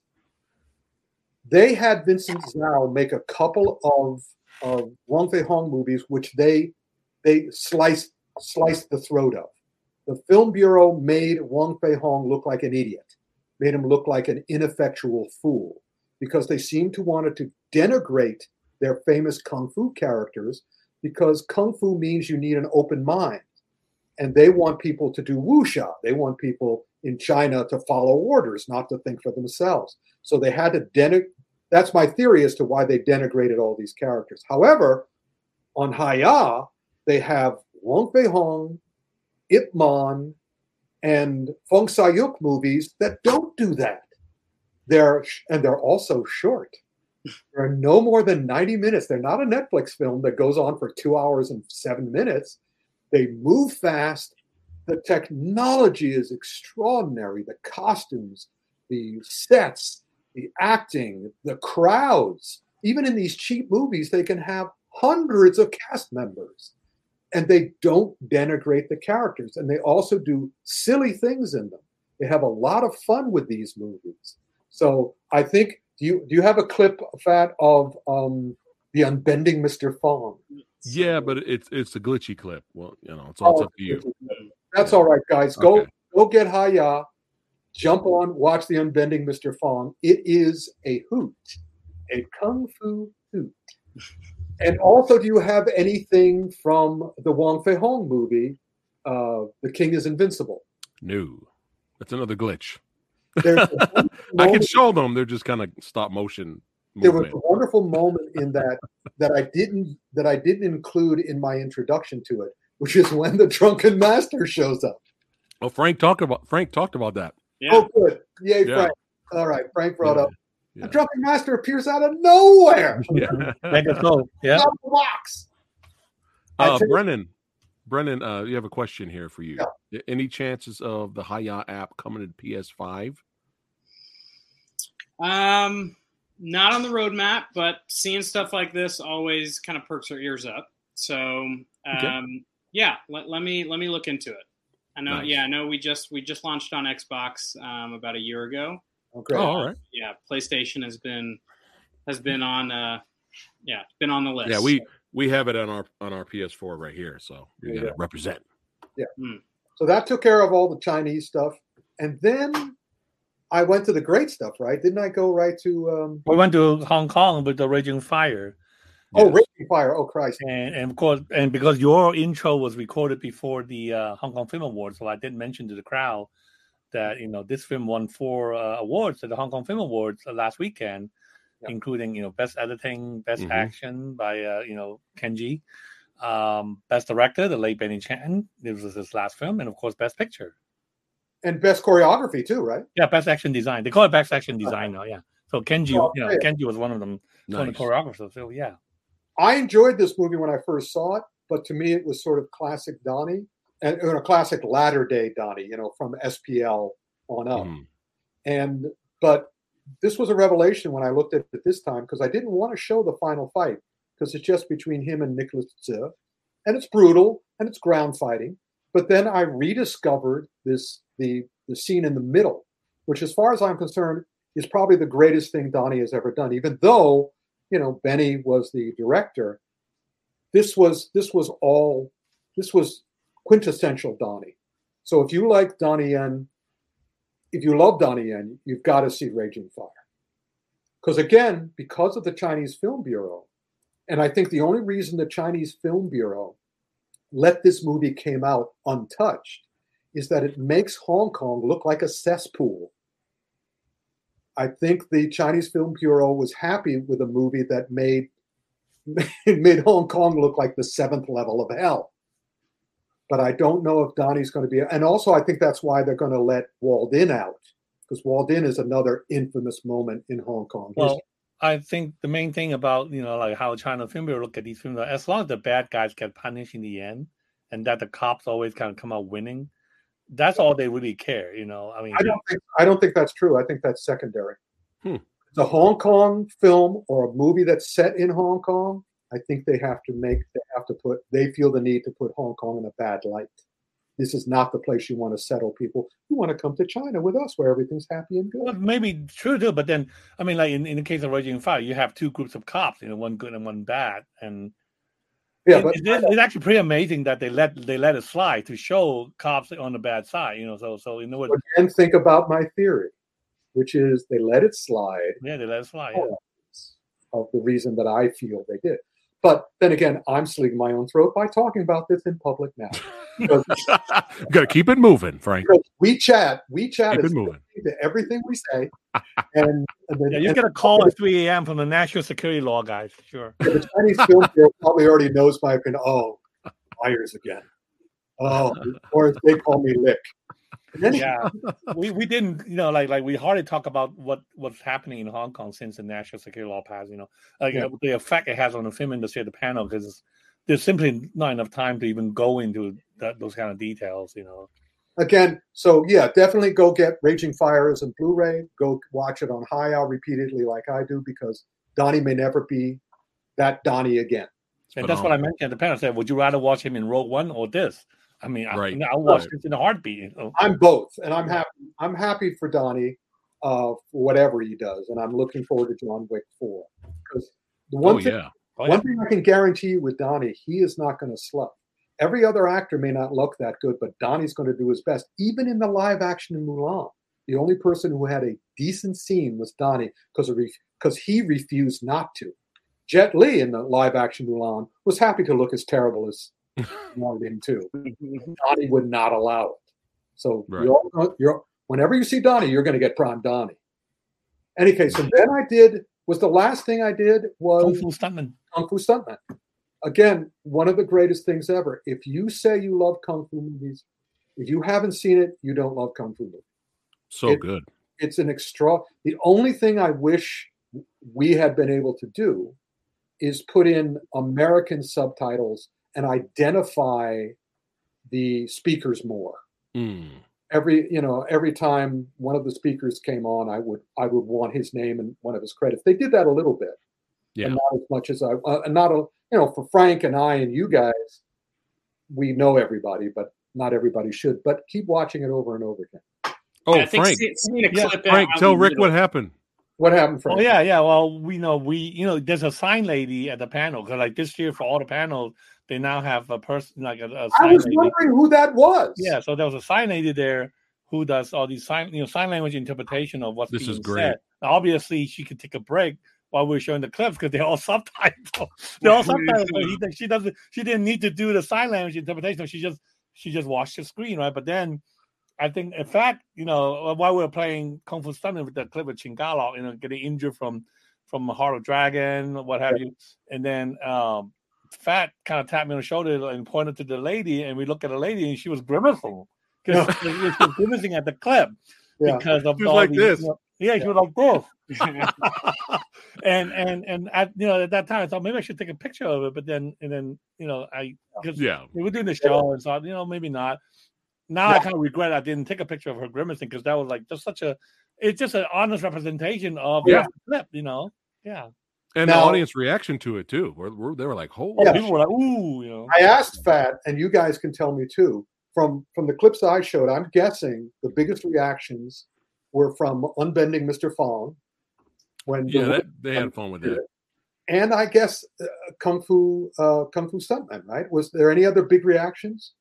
they had Vincent Zhao make a couple of of Wong Fei Hong movies, which they they sliced sliced the throat of. The Film Bureau made Wong Fei Hong look like an idiot, made him look like an ineffectual fool, because they seemed to wanted to denigrate their famous kung fu characters, because kung fu means you need an open mind, and they want people to do wuxia. They want people in China to follow orders, not to think for themselves. So they had to denigrate. That's my theory as to why they denigrated all these characters. However, on Hiya, they have Wong Fei Hong, Ip Man, and Fong Sai-yuk movies that don't do that. They're and they're also short. They're no more than 90 minutes. They're not a Netflix film that goes on for two hours and seven minutes. They move fast. The technology is extraordinary. The costumes, the sets, the acting, the crowds. Even in these cheap movies, they can have hundreds of cast members. and they don't denigrate the characters, and they also do silly things in them. They have a lot of fun with these movies. So I think do you do you have a clip, Fat, of um, the unbending Mr. Fong? Yeah, but it's it's a glitchy clip. Well, you know, it's all Oh, up to you. That's all right, guys. Go Okay. go get Hiya, jump on, watch the unbending Mr. Fong. It is a hoot, a kung fu hoot. And also, do you have anything from the Wong Fei Hong movie, uh, The King is Invincible? No, that's another glitch. I can show them. They're just kind of stop motion there was a wonderful moment in that that I didn't that I didn't include in my introduction to it, which is when the drunken master shows up. Oh, Frank talked about Frank talked about that. Oh, good. Yay, Yeah. Frank. All right, Frank brought up. Yeah. The drunken master appears out of nowhere. Yeah. Make. Yeah. Out of the box. Uh, tell you- Brennan, Brennan, uh, you have a question here for you. Any chances of the Hiya app coming to PS5? Um, not on the roadmap, but seeing stuff like this always kind of perks our ears up. So, um, Okay. yeah, let, let me let me look into it. I know, Nice. yeah, I know. We just we just launched on Xbox um, about a year ago. Okay. Oh, all right. Yeah, PlayStation has been has been on. Uh, yeah, it's been on the list. Yeah, we we have it on our on our PS4 right here, so you got to represent. Yeah. Hmm. So that took care of all the Chinese stuff, and then I went to the great stuff, right? Didn't I go right to? Um, We went to Hong Kong with the Raging Fire. Oh, Raging Fire! Oh, Christ! And, and of course, and because your intro was recorded before the uh, Hong Kong Film Awards, so I did mention to the crowd that you know this film won four uh, awards at the Hong Kong Film Awards uh, last weekend, including you know best editing, best Mhm. action by uh, you know Kenji, um, best director, the late Benny Chan. This was his last film, and of course, best picture. And best choreography too, right? Yeah, best action design. They call it best action design now. Yeah. So Kenji, Oh, you know, yeah. Kenji was one of them, one of the choreographers. So yeah. I enjoyed this movie when I first saw it, but to me it was sort of classic Donnie and or a classic latter day Donnie, you know, from SPL on up. Mm-hmm. And but this was a revelation when I looked at it this time because I didn't want to show the final fight because it's just between him and Nicholas Tse, and it's brutal and it's ground fighting. But then I rediscovered this the the scene in the middle, which, as far as I'm concerned, is probably the greatest thing Donnie has ever done. Even though you know Benny was the director, this was this was all this was quintessential Donnie. So if you like Donnie Yen, if you love Donnie Yen, you've got to see Raging Fire. Because again, because of the Chinese Film Bureau, and I think the only reason the Chinese Film Bureau let this movie came out untouched is that it makes Hong Kong look like a cesspool. I think the Chinese Film Bureau was happy with a movie that made made Hong Kong look like the seventh level of hell. But I don't know if Donnie's going to be. And also, I think that's why they're going to let Walled In out because Walled In is another infamous moment in Hong Kong. Well, I think the main thing about you know like how China Film Bureau look at these films, as long as the bad guys get punished in the end, and that the cops always kind of come out winning, that's all they really care. You know, I mean, I don't think I don't think that's true. I think that's secondary. Hmm. The Hong Kong film or a movie that's set in Hong Kong, I think they have to make they have to put they feel the need to put Hong Kong in a bad light. This is not the place you want to settle people. You want to come to China with us where everything's happy and good. Well, maybe true too, but then I mean, like in, in the case of Raging Fire, you have two groups of cops, you know, one good and one bad, and Yeah, it- but it- it's actually pretty amazing that they let they let it slide to show cops on the bad side, you know. So so in other words, again think about my theory, which is they let it slide yeah, they let it slide. yeah. of the reason that I feel they did. But then again, I'm slitting my own throat by talking about this in public now. Because, Got to keep it moving, Frank. because we chat, we chat Keep is it moving. to everything we say. And, and then Yeah, you and get a call at 3 a.m. from the National Security Law guys, sure. the Chinese film probably already knows my opinion. Oh, liars again. Oh, or they call me lick. And then- yeah, we, we didn't, you know, like like we hardly talk about what what's happening in Hong Kong since the national security law passed. You know, like Yeah. the effect it has on the film industry at the panel because there's simply not enough time to even go into that, those kind of details. You know, again, so yeah, definitely go get Raging Fire as in Blu-ray. Go watch it on Hiya repeatedly, like I do, because Donnie may never be that Donnie again. and that's what I mentioned the panel. Said, would you rather watch him in Rogue One or this? I mean, Right. I, I'll watch Right. this in a heartbeat. I'm both, and I'm happy. I'm happy for Donnie uh, for whatever he does, and I'm looking forward to John Wick Four because the one Oh, thing, yeah. Oh, one yeah. thing I can guarantee you with Donnie, he is not going to slough. Every other actor may not look that good, but Donnie's going to do his best. Even in the live action in Mulan, the only person who had a decent scene was Donnie because because he refused not to. Jet Li in the live action Mulan was happy to look as terrible as he wanted him to. Donnie would not allow it. So Right. you're, all- you're whenever you see Donnie, you're going to get prime Donnie. Any case, and then I did was the last thing I did was Kung Fu Stuntman. Kung Fu Stuntman. Again, one of the greatest things ever. If you say you love kung fu movies, if you haven't seen it, you don't love kung fu movies. So It- good. It's an extra. The only thing I wish we had been able to do is put in American subtitles and identify the speakers more. Mm. Every you know, every time one of the speakers came on, I would I would want his name and one of his credits. They did that a little bit, Yeah. and not as much as I. Uh, and not a you know for Frank and I and you guys, we know everybody, but not everybody should. But keep watching it over and over again. Oh, I think Frank. see- seeing Yeah, Frank, tell Ric what happened. What happened, Frank? Oh yeah, yeah. Well, we know we you know there's a sign lady at the panel because like this year for all the panels they now have a person like a, a I sign was lady. wondering who that was. Yeah, so there was a sign lady there who does all these sign you know sign language interpretation of what's This being is great. said. Now, obviously, she could take a break while we're showing the clips because they're all subtitled. they're all subtitled. She doesn't. She didn't need to do the sign language interpretation. She just she just watched the screen, right? But then. I think, in fact, you know, while we were playing Kung Fu Stuntman with the clip of Chingalo, you know, getting injured from from Heart of Dragon, what have you, and then um, Fat kind of tapped me on the shoulder and pointed to the lady, and we looked at the lady, and she was grimacing because she was grimacing at the clip Yeah. because of She all like these- this. you know- yeah, she was like this. and and and at you know at that time I thought maybe I should take a picture of it, but then and then you know I because Yeah. we were doing the show and so you know maybe not. Now I kind of regret I didn't take a picture of her grimacing because that was like just such a it's just an honest representation of Yeah. the clip, you know. Yeah. And Now- the audience reaction to it too. Where, where they were like, "Holy!" Oh, Yeah. people were like, ooh, you know. I asked Fat, and you guys can tell me too. From from the clips I showed, I'm guessing the biggest reactions were from Unbending Mr. Fong when the- Yeah, that, they had fun with that. and I guess uh, Kung Fu uh, Kung Fu Stuntman. Right? Was there any other big reactions?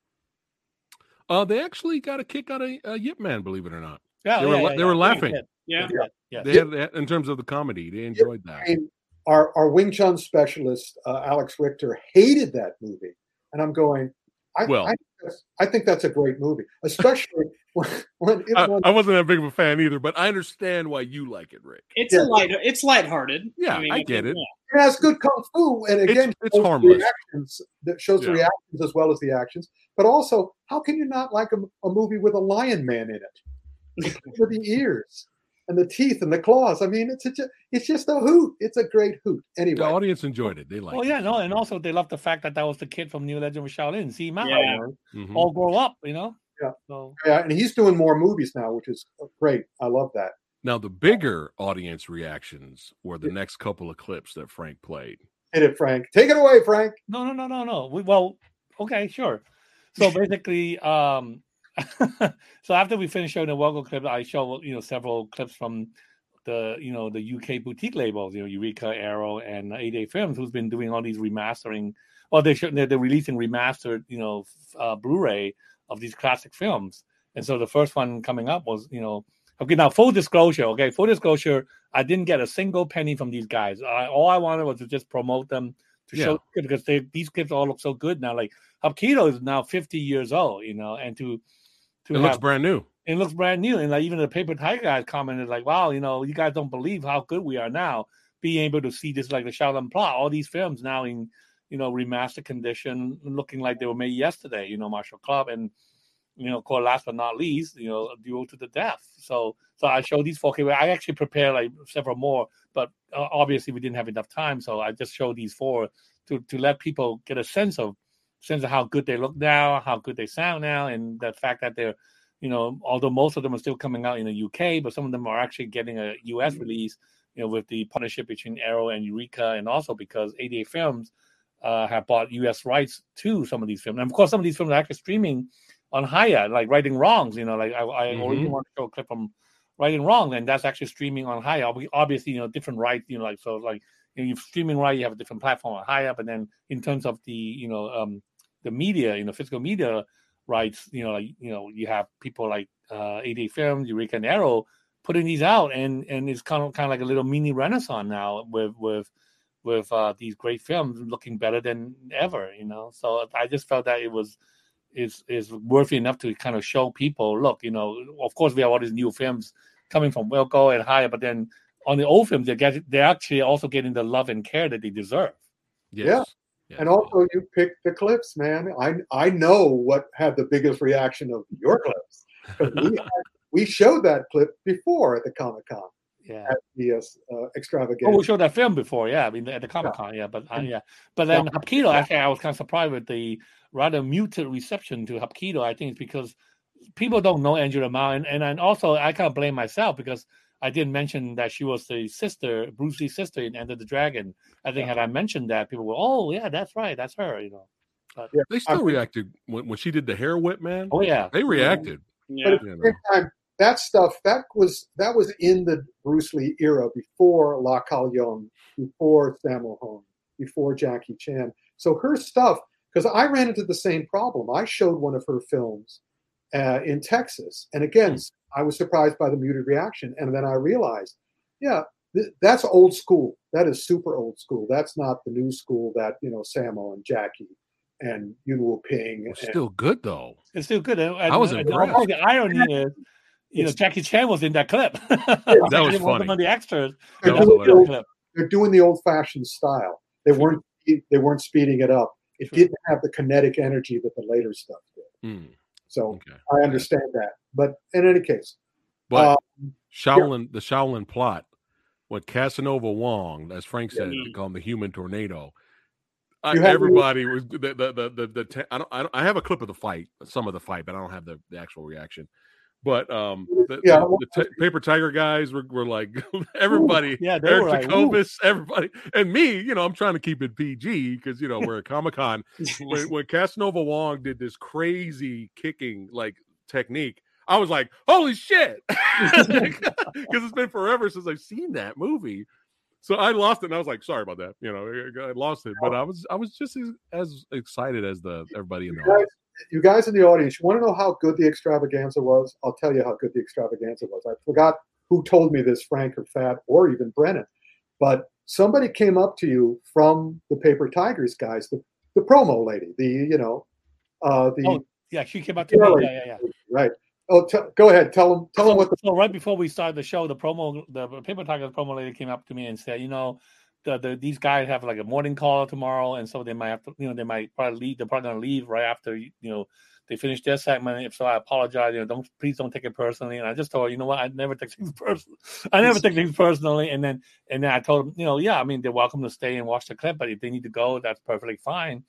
Uh, they actually got a kick out of uh, Yip Man, believe it or not. Yeah, they were yeah, la- yeah, they were laughing. Yeah. Yeah, yeah. They had in terms of the comedy. They enjoyed that. I mean, our our Wing Chun specialist uh, Alex Richter hated that movie, and I'm going. I, Well- I, think that's- I think that's a great movie, especially when, when it I, won I wasn't that big of a fan either, but I understand why you like it, Ric. It's Yeah. a light. It's lighthearted. Yeah, I think, get it. yeah. It has good kung fu, and again, it's shows the harmless. Reactions, that shows the reactions as well as the actions. But also, how can you not like a, a movie with a lion man in it, with the ears and the teeth and the claws? I mean, it's a, it's just a hoot. It's a great hoot. Anyway, the audience enjoyed it. They liked Oh yeah, no, and also they love the fact that that was the kid from New Legend of Shaolin. Xie Miao, Yeah. you know, it. Mhm. all grow up, you know. Yeah. So yeah, and he's doing more movies now, which is great. I love that. Now, the bigger audience reactions were the next couple of clips that Frank played. Hit it, Frank. Take it away, Frank. no, no, no, no, no. We, well, okay, sure. So basically, um, so after we finished showing the Well Go clip, I show you know several clips from the you know the UK boutique labels, you know Eureka, Arrow, and 88 Films, who's been doing all these remastering. Well, they show, they're, they're releasing remastered, you know, uh, Blu-ray of these classic films. And so the first one coming up was, you know, okay. Now, full disclosure, okay, full disclosure, I didn't get a single penny from these guys. I, all I wanted was to just promote them to Yeah. show because they, these clips all look so good now. Like Hapkido is now 50 years old, you know, and to It looks brand new. it looks brand new. And like even the paper tiger guys commented like, "Wow, you know, you guys don't believe how good we are now, being able to see this like the Shaolin Plot, all these films now in you know remastered condition, looking like they were made yesterday. You know, Martial Club and you know, of course, last but not least, you know, Duel to the Death. So, so I showed these 4K. I actually prepared like several more, but uh, obviously we didn't have enough time, so I just showed these four to to let people get a sense of sense of how good they look now, how good they sound now, and the fact that they're, you know, although most of them are still coming out in the UK, but some of them are actually getting a US release, you know, with the partnership between Arrow and Eureka, and also because 88 Films uh, have bought U.S. rights to some of these films, and of course, some of these films are actually streaming on Hiya, like Righting Wrongs. You know, like I, I Mhm. originally want to show a clip from Righting Wrong, and that's actually streaming on Hiya. Ob- Obviously, you know, different rights. You know, like so, like you know, you're streaming right, you have a different platform on Hiya, but then in terms of the you know um the media, you know, physical media rights, you know, like you know, you have people like uh 88 Films, Eureka and Arrow putting these out, and and it's kind of kind of like a little mini renaissance now with with with uh, these great films looking better than ever. You know, so I just felt that it was is is worthy enough to kind of show people, look, you know, of course we have all these new films coming from Well Go and Hiya, but then on the old films they get they're actually also getting the love and care that they deserve. Yeah. And also, you picked the clips, man. I I know what had the biggest reaction of your clips we had, we showed that clip before at the Comic Con Yeah. at the uh, extravaganza. Oh, we showed that film before, yeah. I mean, at the Comic Con, yeah. But uh, yeah, but then Hapkido, actually, I was kind of surprised with the rather muted reception to Hapkido. I think it's because people don't know Angela Mao, and and, and also I kind of blame myself because I didn't mention that she was the sister, Bruce Lee's sister in Enter the Dragon. I think had I mentioned that, people were, oh yeah, that's right, that's her, you know. But, They still reacted when, when she did the hair whip, man. Oh, yeah. they reacted. But at the same time, that stuff that was that was in the Bruce Lee era before Lau Kar-leung, before Sammo Hung, before Jackie Chan. So her stuff, because I ran into the same problem. I showed one of her films uh, in Texas, and again, I was surprised by the muted reaction. And then I realized, yeah, th- that's old school. That is super old school. That's not the new school that you know Sammo and Jackie and Yuen Woo-ping. and- Still good though. It's still good. And, I was and impressed. also the irony is, you know, Jackie Chan was in that clip. That was funny. of the extras. They're That was doing, the old, clip. they're doing the old-fashioned style. They weren't they weren't speeding it up. It didn't have the kinetic energy that the later stuff did. Hmm. So I understand that. But in any case, But um, Shaolin, the Shaolin plot, what Casanova Wong, as Frank said, Yeah. they call him the human tornado. I, everybody was the the the the, the te- I, don't, I don't I have a clip of the fight, some of the fight, but I don't have the, the actual reaction. But um, the, Yeah, the, the Ti- paper tiger guys were, were like everybody, Yeah, they Eric Jacobus, everybody, and me. You know, I'm trying to keep it PG because you know we're at Comic Con. when, when Casanova Wong did this crazy kicking like technique, I was like, "Holy shit!" Because it's been forever since I've seen that movie. So I lost it, and I was like, "Sorry about that." You know, I lost it, but I was I was just as, as excited as the everybody in the guys, you guys in the audience, you want to know how good the extravaganza was? I'll tell you how good the extravaganza was. I forgot who told me this, Frank or Fat or even Brennan, but somebody came up to you from the Paper Tigers guys, the, the promo lady, the you know, uh, the Oh, yeah, she came up to me. Yeah, Yeah, yeah, right. Oh, t- go ahead. Tell them. Tell them what the so right before we started the show, the promo, the Paper Tigers promo lady came up to me and said, you know, the, the these guys have like a morning call tomorrow, and so they might have to, you know, they might probably leave. They're probably gonna leave right after you know they finish their segment. If so, I apologize. You know, don't please don't take it personally. And I just told her, you know what, I never take things personally. I never take things personally. And then and then I told them, you know, yeah, I mean they're welcome to stay and watch the clip, but if they need to go, that's perfectly fine.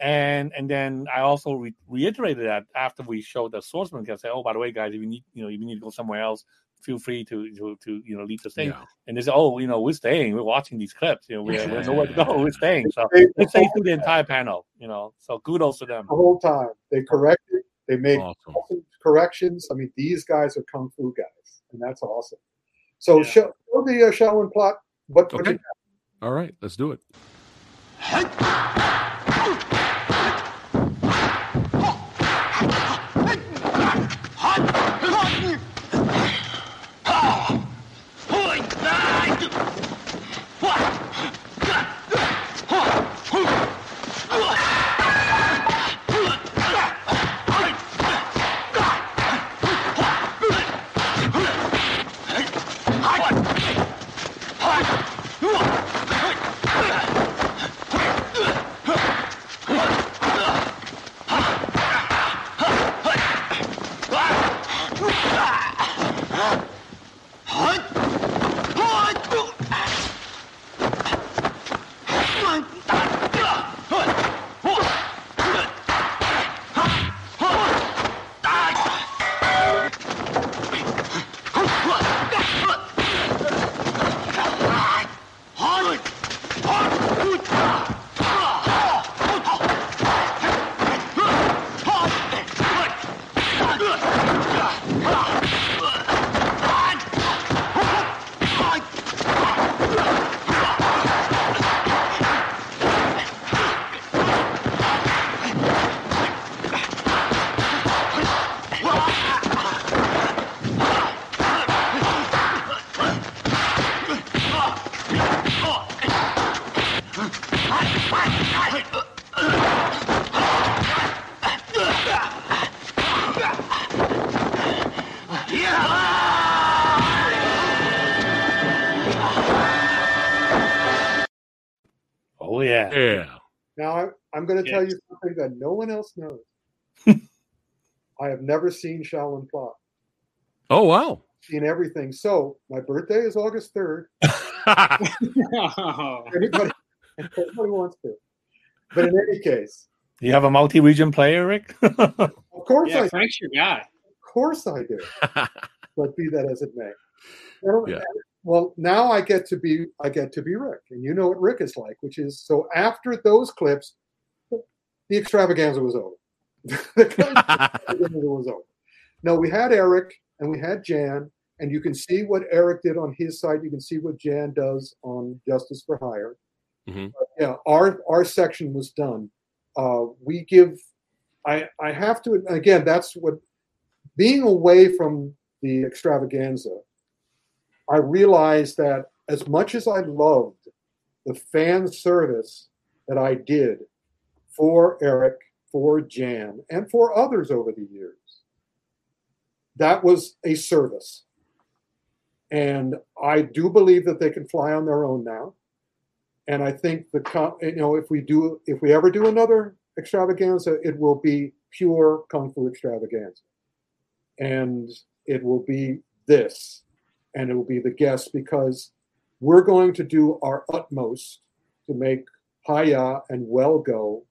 And and then I also re- reiterated that after we showed the source swordsman, I said, "Oh, by the way, guys, if you need, you know, if you need to go somewhere else, feel free to to, to you know leave the thing." Yeah. And they said, "Oh, you know, we're staying. We're watching these clips. You know, we're, we're nowhere to go. We're staying." So They- they stayed through the entire panel. You know, so kudos to them. the whole time. They corrected. They made Awesome. awesome corrections. I mean, these guys are kung fu guys, and that's awesome. So show, show the uh, Shaolin plot. What? what Okay. you- All right, let's do it. Going to tell you something that no one else knows. I have never seen Shaolin Plot. Oh wow. Seen everything. So my birthday is August third. Anybody, anybody wants to. But in any case, You have a multi-region player, Ric. of course yeah, I Frank's your guy. Of course I do. but be that as it may. Well, Yeah. well, now I get to be I get to be Ric, and you know what Ric is like, which is so after those clips, the extravaganza was over. the was over. No, we had Eric and we had Jan, and you can see what Eric did on his side. You can see what Jan does on Justice for Hire. Mhm. But, yeah, our our section was done. Uh, we give. I I have to again. That's what being away from the extravaganza. I realized that as much as I loved the fan service that I did for Eric, for Jan, and for others over the years, that was a service. And I do believe that they can fly on their own now. And I think the you know if we do if we ever do another extravaganza, it will be pure kung fu extravaganza, and it will be this, and it will be the guests because we're going to do our utmost to make Hiya and Well Go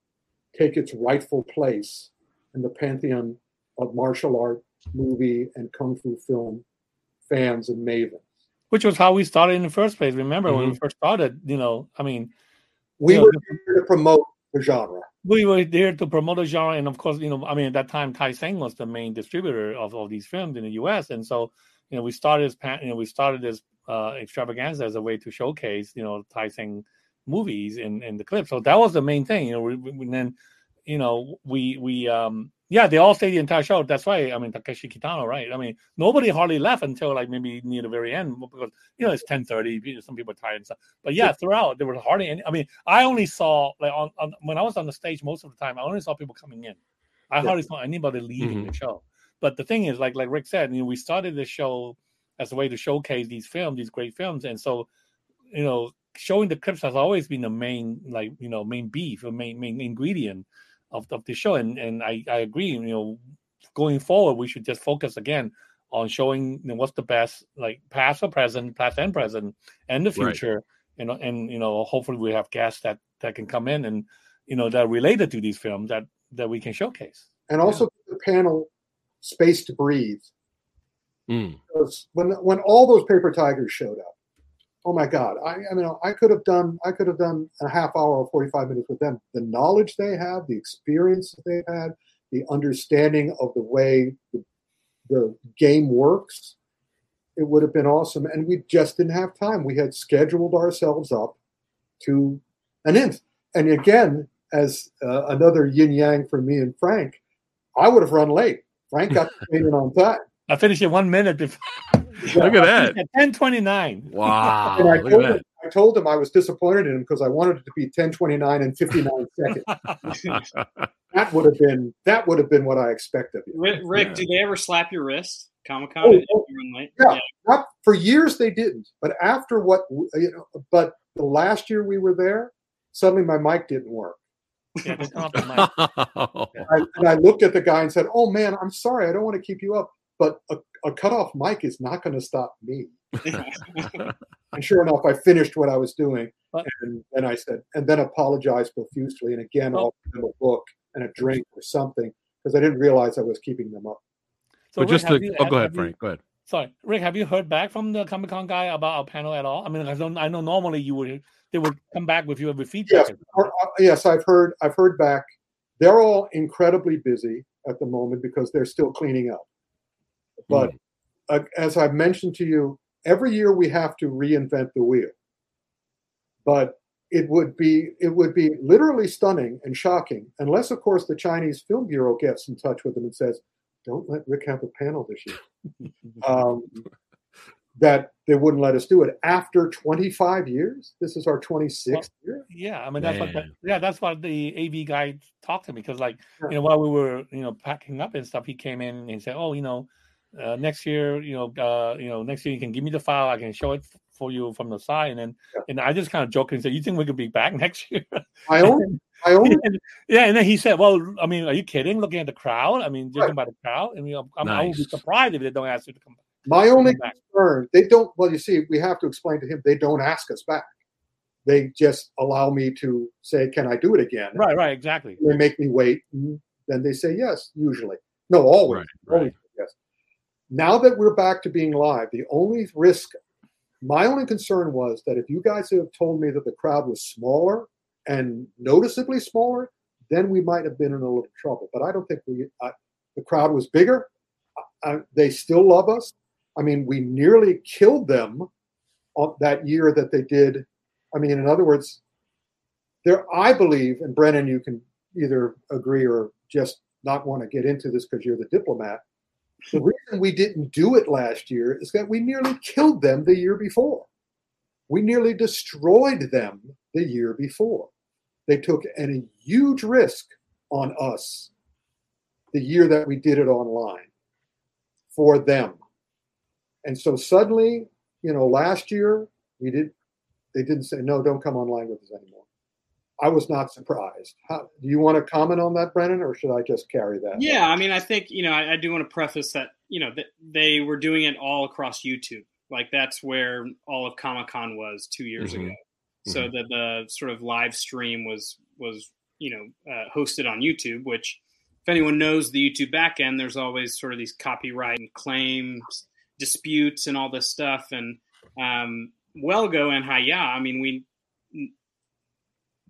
take its rightful place in the pantheon of martial art, movie, and kung fu film fans and mavens. Which was how we started in the first place. Remember when we Mhm. first started? You know, I mean, We you know, were here to promote the genre. we were there to promote the genre, and of course, you know, I mean, at that time, Tai Seng was the main distributor of all these films in the U.S., and so, you know, we started as pan- you know we started this uh, extravaganza as a way to showcase, you know, Tai Seng movies in in the clip. So that was the main thing, you know. We, we, and then, you know, we we um yeah, they all stayed the entire show. That's why I mean Takeshi Kitano, right? I mean, nobody hardly left until like maybe near the very end because you know it's ten thirty. Some people are tired and stuff. But yeah, throughout there was hardly any. I mean, I only saw like on, on when I was on the stage most of the time, I only saw people coming in. I hardly saw anybody leaving the show. But the thing is, like like Ric said, you know, we started the show as a way to showcase these films, these great films, and so you know, showing the clips has always been the main like you know main beef or main main ingredient of, of the show. And and I, I agree, you know, going forward we should just focus again on showing you know, what's the best like past or present, past and present, and the Right. future. You know, and you know, hopefully we have guests that that can come in and you know that are related to these films that that we can showcase. and also give the panel space to breathe. Mm. Because when when all those paper tigers showed up, oh my God! I, I mean, I could have done I could have done a half hour or forty five minutes with them. The knowledge they have, the experience that they've had, the understanding of the way the, the game works, it would have been awesome. And we just didn't have time. We had scheduled ourselves up to an end. And again, as uh, another yin yang for me and Frank, I would have run late. Frank got in on time. I finished it one minute before. Look at that. At ten twenty nine. Wow. and I Look told, at him, I told him I was disappointed in him because I wanted it to be 10:29 and 59 seconds. that. That would have been that would have been what I expected. of you. Ric, Ric Yeah. do they ever slap your wrist? Comic Con? Oh, oh, you run late? Yeah, not for years they didn't, but after what you know, but the last year we were there, suddenly my mic didn't work. Yeah, they come up with my- I, and I looked at the guy and said, "Oh man, I'm sorry, I don't want to keep you up, but a, a cutoff mic is not going to stop me." And sure enough, I finished what I was doing, and then I said, and then apologized profusely, and again Well- offered them a book and a drink or something because I didn't realize I was keeping them up. So but Ric, just to, you- oh, go ahead, have you- Frank. Go ahead. Sorry, Ric. Have you heard back from the Comic Con guy about our panel at all? I mean, I don't. I know normally you would. They would come back with you with feedback. Yes, or- uh, yes, I've heard. I've heard back. They're all incredibly busy at the moment because they're still cleaning up. But uh, as I've mentioned to you, every year we have to reinvent the wheel. But it would be it would be literally stunning and shocking, unless of course the Chinese Film Bureau gets in touch with them and says, "Don't let Ric have a panel this year." um, that they wouldn't let us do it after 25 years. This is our 26th year. Yeah, I mean that's what. Man. yeah, that's what the AV guy talked to me because, like, Yeah. you know, while we were, you know, packing up and stuff, he came in and said, "Oh, you know, uh, next year, you know, uh, you know, next year you can give me the file. I can show it for you from the side, and then and I just kind of jokingly said, "You think we could be back next year?" I own, I own. And- yeah, and then he said, "Well, I mean, are you kidding? Looking at the crowd, I mean, judging by the crowd, I mean, I'm, I would be surprised if they don't ask you to come." Back. My only come back. concern, they don't. Well, you see, we have to explain to him they don't ask us back. They just allow me to say, "Can I do it again?" Right, right, exactly. They make me wait, and then they say yes. Usually, no, always, always yes. Now that we're back to being live, the only risk, my only concern was that if you guys had told me that the crowd was smaller and noticeably smaller, then we might have been in a little trouble. But I don't think we. I, the crowd was bigger. I, they still love us. I mean, we nearly killed them on that year that they did. I mean, in other words, there. I believe, and Brennan, you can either agree or just not want to get into this because you're the diplomat. The reason we didn't do it last year is that we nearly killed them the year before. We nearly destroyed them the year before. They took a huge risk on us the year that we did it online for them. And so suddenly, you know, last year we did they didn't say no, don't come online with us anymore. I was not surprised. How, do you want to comment on that, Brennan, or should I just carry that? Yeah, I mean, I think you know, I, I do want to preface that you know that they were doing it all across YouTube. Like that's where all of Comic Con was two years Mhm. ago. So Mhm. the the sort of live stream was was you know uh, hosted on YouTube, which if anyone knows the YouTube backend, there's always sort of these copyright and claims disputes and all this stuff. And um, Well Go and Hiya, I mean, we n-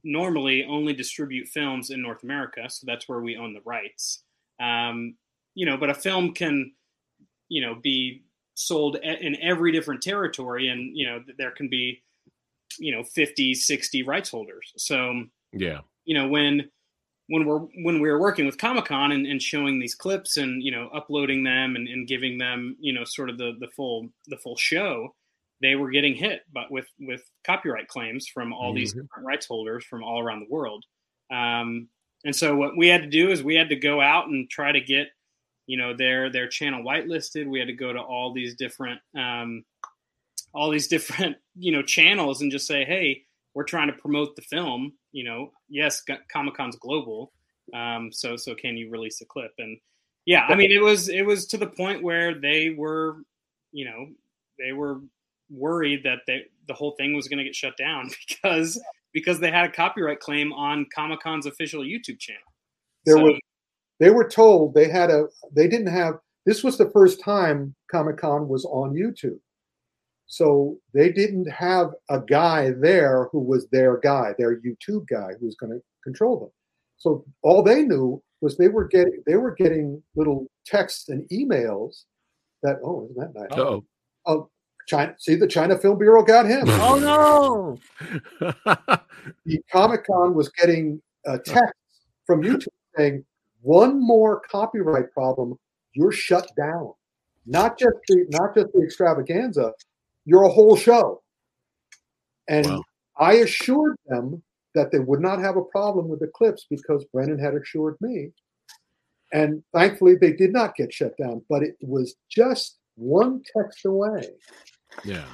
normally only distribute films in North America, so that's where we own the rights. Um, you know, but a film can, you know, be sold in every different territory, and you know, there can be, you know, 50, 60 rights holders. So Yeah. you know when when we're when we were working with Comic Con and, and showing these clips and you know uploading them and, and giving them you know sort of the the full the full show, they were getting hit but with with copyright claims from all these Mhm. different rights holders from all around the world. Um, and so what we had to do is we had to go out and try to get you know their their channel whitelisted. We had to go to all these different um, all these different you know channels and just say hey we're trying to promote the film you know yes comic-con's global um, so so can you release a clip and yeah i mean it was it was to the point where they were you know they were worried that they the whole thing was going to get shut down because because they had a copyright claim on comic-con's official youtube channel There So- was they were told they had a they didn't have this was the first time Comic Con was on YouTube. So they didn't have a guy there who was their guy, their YouTube guy who was going to control them. So all they knew was they were getting they were getting little texts and emails that oh isn't that nice? Uh-oh. Oh, China see the China Film Bureau got him. Oh no! the Comic Con was getting a text from YouTube saying, "One more copyright problem, you're shut down. Not just the not just the extravaganza, you're a whole show." And I assured them that they would not have a problem with the clips because Brennan had assured me. And thankfully, they did not get shut down, but it was just one text away. Yeah.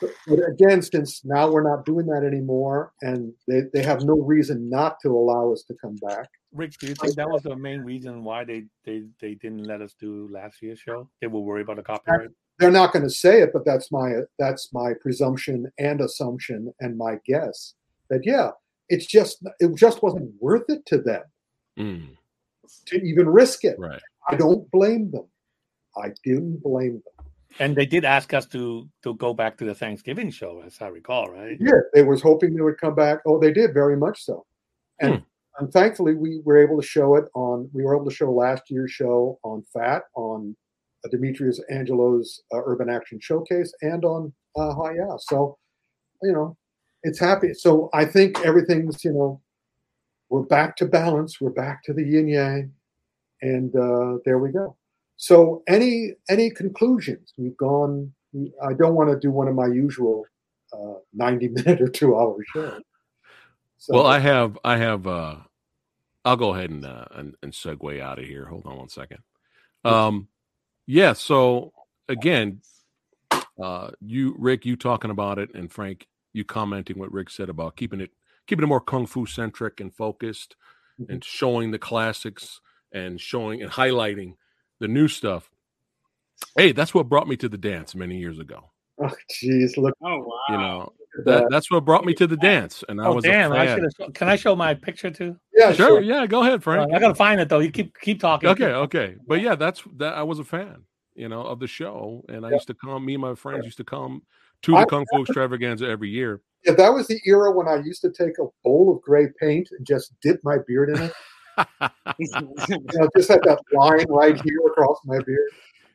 But, but again, since now we're not doing that anymore, and they, they have no reason not to allow us to come back. Ric, do you think that was the main reason why they they, they didn't let us do last year's show? They were worried about the copyright. They're not going to say it, but that's my that's my presumption and assumption and my guess that yeah, it's just it just wasn't worth it to them Mm. to even risk it. Right. I don't blame them. I didn't blame them. And they did ask us to to go back to the Thanksgiving show, as I recall, right? Yeah, they was hoping they would come back. Oh, they did very much so. And and thankfully we were able to show it on we were able to show last year's show on fat on uh, demetrius angelo's uh, urban action showcase and on uh Hiya. so you know it's happy so i think everything's you know we're back to balance we're back to the yin yang and uh there we go so any any conclusions we've gone i don't want to do one of my usual uh 90 minute or two hour show so well, I have, I have, uh, I'll go ahead and, uh, and, and segue out of here. Hold on one second. Um, yeah. So again, uh, you Ric, you talking about it, and Frank, you commenting what Ric said about keeping it keeping it more kung fu centric and focused, Mhm. and showing the classics and showing and highlighting the new stuff. Hey, that's what brought me to the dance many years ago. Oh, jeez, look. Oh wow. You know, that, that. that's what brought me to the dance, and I Oh was damn! a I fan. should have. Can I show my picture too? Yeah, Sure, sure. yeah, go ahead, Uh, Frank. I gotta find it though. You keep keep talking. Okay, okay, but yeah, that's that. I was a fan, you know, of the show, and I Yeah. used to come. Me and my friends used to come to the I- Kung Fu Extravaganza every year. Yeah, that was the era when I used to take a bowl of gray paint and just dip my beard in it. You know, just had that line right here across my beard.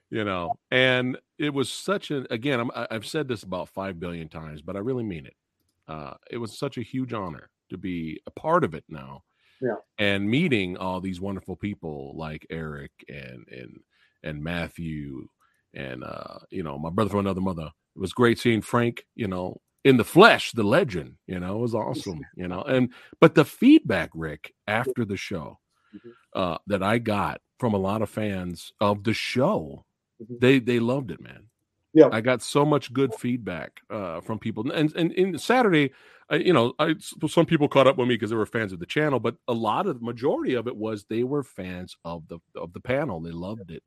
you know and it was such an again I'm, i've said this about five billion times but i really mean it uh it was such a huge honor to be a part of it now Yeah. and meeting all these wonderful people like eric and and and matthew and uh you know my brother from another mother it was great seeing frank you know in the flesh the legend you know it was awesome you know and but the feedback ric after the show Mhm. uh that i got from a lot of fans of the show Mhm. they they loved it man Yeah. i got so much good feedback uh from people and and in saturday I, you know I, some people caught up with me because they were fans of the channel but a lot of the majority of it was they were fans of the of the panel they loved it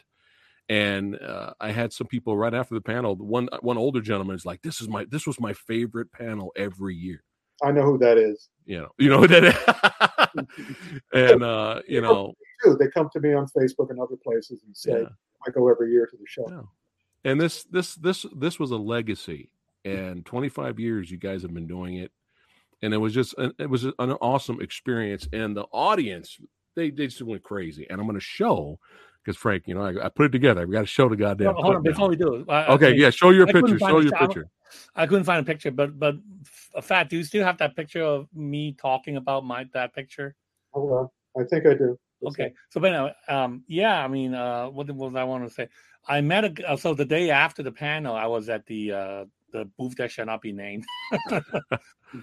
and uh, I had some people right after the panel. One one older gentleman is like, "This is my this was my favorite panel every year." I know who that is. You know, you know who that is. and uh, you know, Too. They come to me on Facebook and other places and say, Yeah. I go every year to the show. Yeah. and this this this this was a legacy. And 25 years, you guys have been doing it, and it was just an, it was an awesome experience. And the audience, they they just went crazy. And I'm going to show because Frank, you know, I, I put it together. We got to show the goddamn. Hold, hold on, clip now. before we do it. I- Okay, okay, yeah, show your I picture. Show your sh- I picture. I couldn't find a picture, but but a fact, do you still have that picture of me talking about my that picture? Hold on. I think I do. Okay, so but anyway, um, yeah, I mean, uh, what was I want to say? I met a g- uh, so the day after the panel, I was at the uh the booth that shall not be named.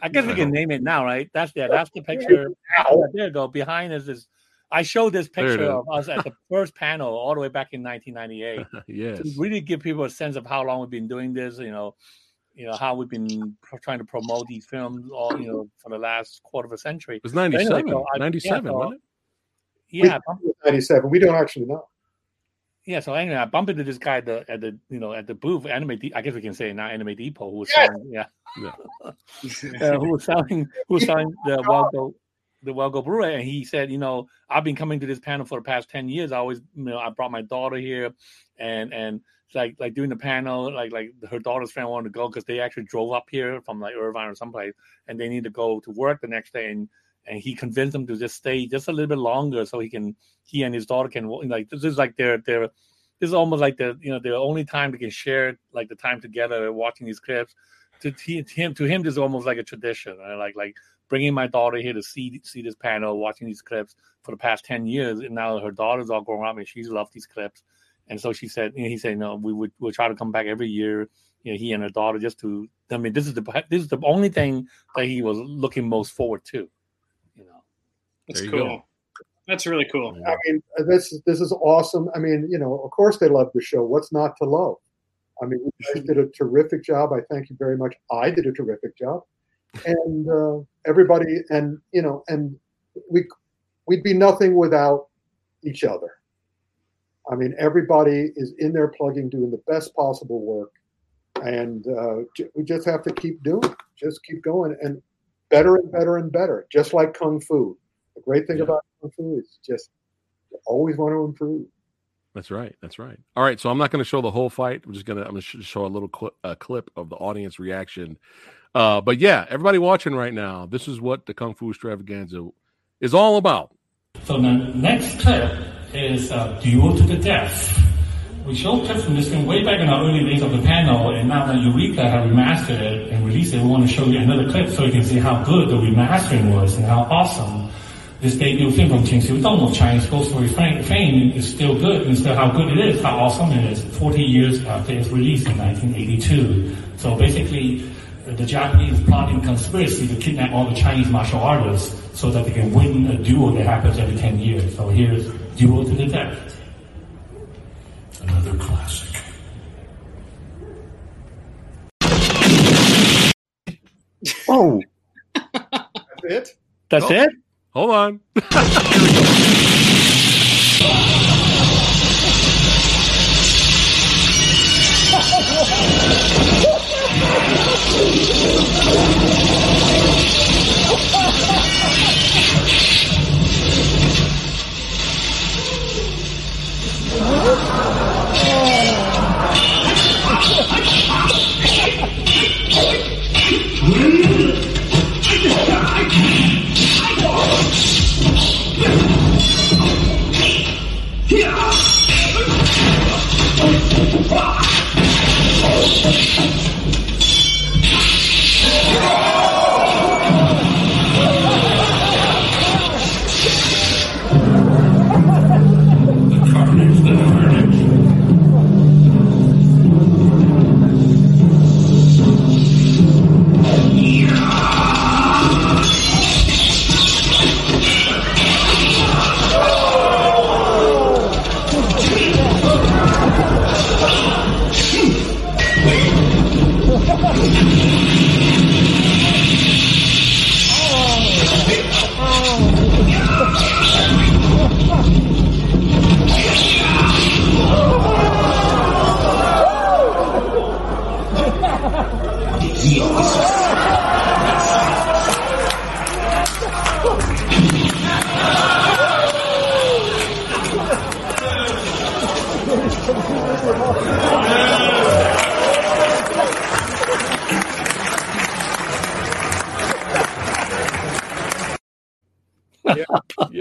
I guess we can name it now, right? That's yeah, that's the picture. Yeah, there you go. Behind us is I showed this picture of us at the first panel all the way back in 1998 yes. to really give people a sense of how long we've been doing this. You know, you know how we've been trying to promote these films all you know for the last quarter of a century. It was But anyway, 97. so I- yeah, 97, so- wasn't it? Yeah, We- 97. We don't actually know. Yeah, so anyway, I bumped into this guy at the at the you know at the booth, Anime. De- I guess we can say now Anime Depot, who was Yes! selling, yeah, Yeah. uh, who was selling who was selling the Well Go the Well Go Blu-ray, and he said, you know, I've been coming to this panel for the past ten years. I always, you know, I brought my daughter here, and and like like doing the panel, like like her daughter's friend wanted to go because they actually drove up here from like Irvine or someplace, and they need to go to work the next day, and and he convinced them to just stay just a little bit longer so he can he and his daughter can like this is like their their this is almost like the you know the only time they can share like the time together watching these clips to, to him to him this is almost like a tradition right? like like bringing my daughter here to see see this panel watching these clips for the past 10 years and now her daughter's all grown up and she's loved these clips and so she said you know, he said no we would we'll try to come back every year you know he and her daughter just to i mean this is the this is the only thing that he was looking most forward to you know That's you cool. go. That's really cool. I mean, this this is awesome. I mean, you know, of course they love the show. What's not to love? I mean, you guys did a terrific job. I thank you very much. I did a terrific job, and uh, everybody, and you know, and we we'd be nothing without each other. I mean, everybody is in there plugging, doing the best possible work, and uh, we just have to keep doing, it. just keep going, and better and better and better. Just like kung fu. The great thing Yeah. about kung fu is just you always want to improve. That's right. That's right. All right. So I'm not going to show the whole fight. I'm just gonna I'm gonna show a little clip, a clip of the audience reaction. Uh, but yeah, everybody watching right now, this is what the Kung Fu Extravaganza is all about. So the next clip is uh, Duel to the Death. We showed clips from this film way back in our early days of the panel, and now that Eureka have remastered it and released it, we want to show you another clip so you can see how good the remastering was and how awesome this debut film from Ching Siu-tung of Chinese Ghost Story fame fame is still good, and still how good it is, how awesome it is, 40 years after its release in 1982. So basically, the Japanese plotting conspiracy to kidnap all the Chinese martial artists so that they can win a duel that happens every 10 years. So here's Duel to the Death. Another classic. Oh, That's it. that's Oh. it. Hold on. 化。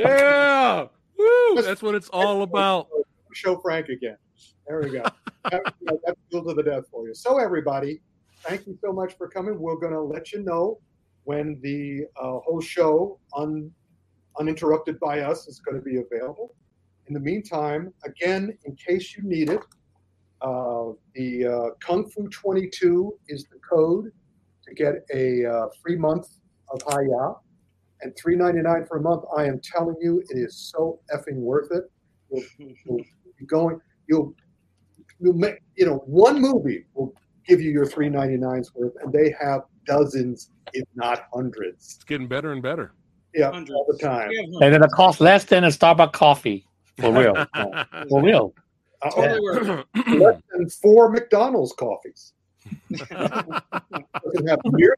Yeah. Woo, that's what it's all about. Show Frank again. There we go. that, that's filled to the death for you. So, everybody, thank you so much for coming. We're going to let you know when the uh, whole show, un, uninterrupted by us, is going to be available. In the meantime, again, in case you need it, uh, the uh, Kung Fu 22 is the code to get a uh, free month of Hiya. And $3.99 for a month, I am telling you, it is so effing worth it. You'll, you'll be going, you'll, you'll make, you know, one movie will give you your $3.99's worth, and they have dozens, if not hundreds. It's getting better and better. Yeah, all the time. And it'll cost less than a Starbucks coffee. For real. For real. Uh, Totally worth less than four McDonald's coffees. Have near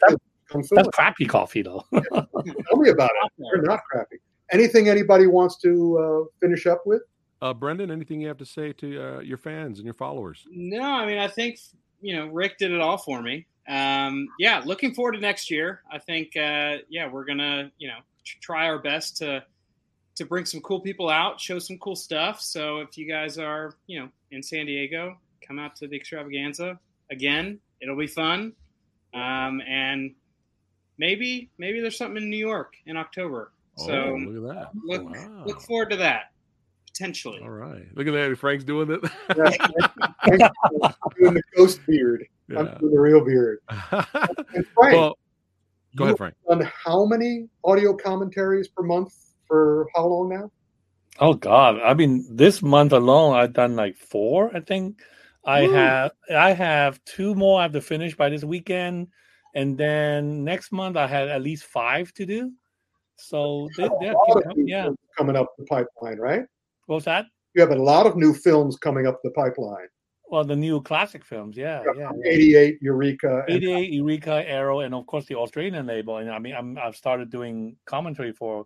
the Kung Fu. That's crappy coffee, though. Tell me about it. They're not crappy. Anything anybody wants to uh, finish up with? Uh, Brennan, anything you have to say to uh, your fans and your followers? No, I mean, I think you know Ric did it all for me. Um, yeah, looking forward to next year. I think, uh, yeah, we're gonna you know try our best to to bring some cool people out, show some cool stuff. So if you guys are you know in San Diego, come out to the extravaganza again. It'll be fun, um, and maybe maybe there's something in New York in October. Oh, so oh, look at that. look Wow. look forward to that potentially. All right. Look at that. Frank's doing it. Yeah, doing the ghost beard. I'm doing the real beard. And Frank, well, go ahead, Frank. On how many audio commentaries per month for how long now? Oh God! I mean, this month alone, I've done like four. I think I Woo. have. I have two more I have to finish by this weekend, and then next month I had at least five to do. So they, they lot keep coming, yeah. coming up the pipeline, right? What's that? You have a lot of new films coming up the pipeline. Well, the new classic films, yeah, yeah. yeah. 88, Eureka. and- 88, Eureka, Arrow, and of course the Australian label. And I mean, I'm, I've started doing commentary for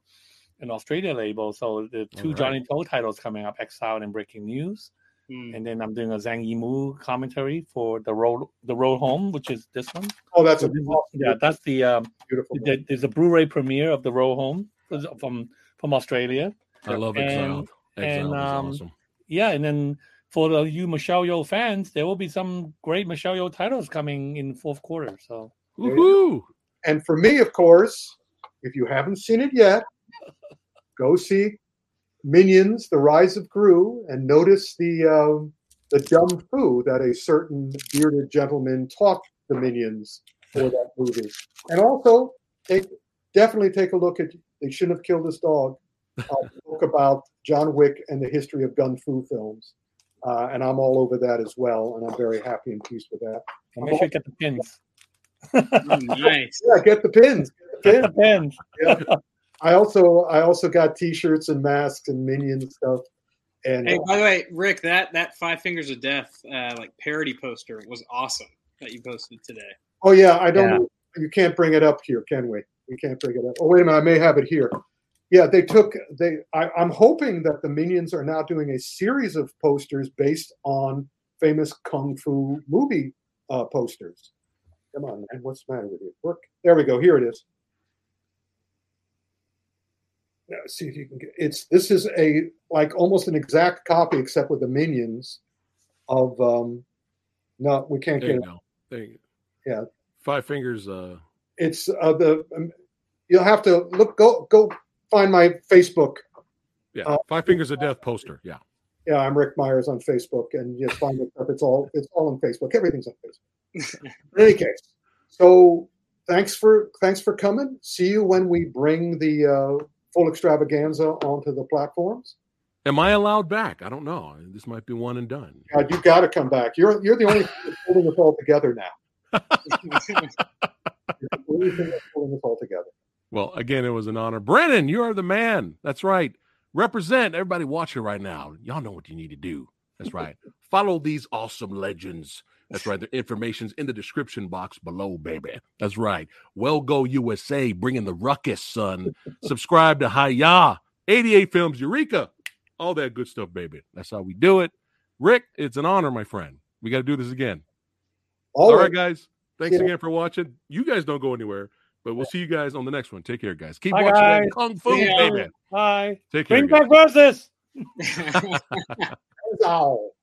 an Australia label. So the two right. Johnnie To titles coming up, Exile and Breaking News. Hmm. And then I'm doing a Zhang Yimou commentary for the road, the road home, which is this one. Oh, that's a So this is- yeah, that's the um, beautiful. the- there's a Blu-ray premiere of the road home from from Australia. I love And- Exiled. Exiled and, is um, awesome. Yeah, and then for the you Michelle Yeoh fans, there will be some great Michelle Yeoh titles coming in fourth quarter. So Woohoo! And for me, of course, if you haven't seen it yet, go see Minions: The Rise of Gru and notice the um, the dumb foo that a certain bearded gentleman taught the minions for that movie. And also, take definitely take a look at They Shouldn't Have Killed This Dog, a book about John Wick and the history of gun fu films. Uh, and I'm all over that as well, and I'm very happy and pleased with that. make sure you get the pins. nice. Yeah, get the pins. Get the pins. Yeah. I also I also got T-shirts and masks and minion stuff. And Hey, uh, by the way, Ric, that that Five Fingers of Death uh, like parody poster was awesome that you posted today. oh yeah, I don't. You can't bring it up here, can we? We can't bring it up. Oh wait a minute, I may have it here. Yeah, they took they. I, I'm hoping that the minions are now doing a series of posters based on famous kung fu movie uh, posters. Come on, man, what's the matter with you? Work. There we go. Here it is. See if you can get. It's this is a like almost an exact copy, except with the minions of. um No, we can't There get it. go. There you go. Yeah, Five fingers. Uh, it's uh, the. Um, you'll have to look. Go go find my Facebook. yeah. Uh, Five fingers of death poster. Yeah. Yeah, I'm Ric Meyers on Facebook, and you find it. up It's all it's all on Facebook. Everything's on Facebook. In any case, so thanks for thanks for coming. See you when we bring the uh, full extravaganza onto the platforms. Am I allowed back? I don't know. This might be one and done. God, you got to come back. You're you're the only thing that's holding us all together now. The only thing that's holding us all together. Well, again, it was an honor. Brennan, you are the man. That's right. Represent everybody watching right now. Y'all know what you need to do. That's right. Follow these awesome legends. That's right. The information's in the description box below, baby. That's right. Well Go USA, bringing the ruckus, son. Subscribe to Hiya, 88 Films, Eureka, all that good stuff, baby. That's how we do it. Ric, it's an honor, my friend. We got to do this again. All Always. right, guys. Thanks again for watching. You guys don't go anywhere, but we'll see you guys on the next one. Take care, guys. Keep Bye, watching that guys. Kung Fu, See ya. baby. Bye. Take care. Bring guys. back versus. Ow.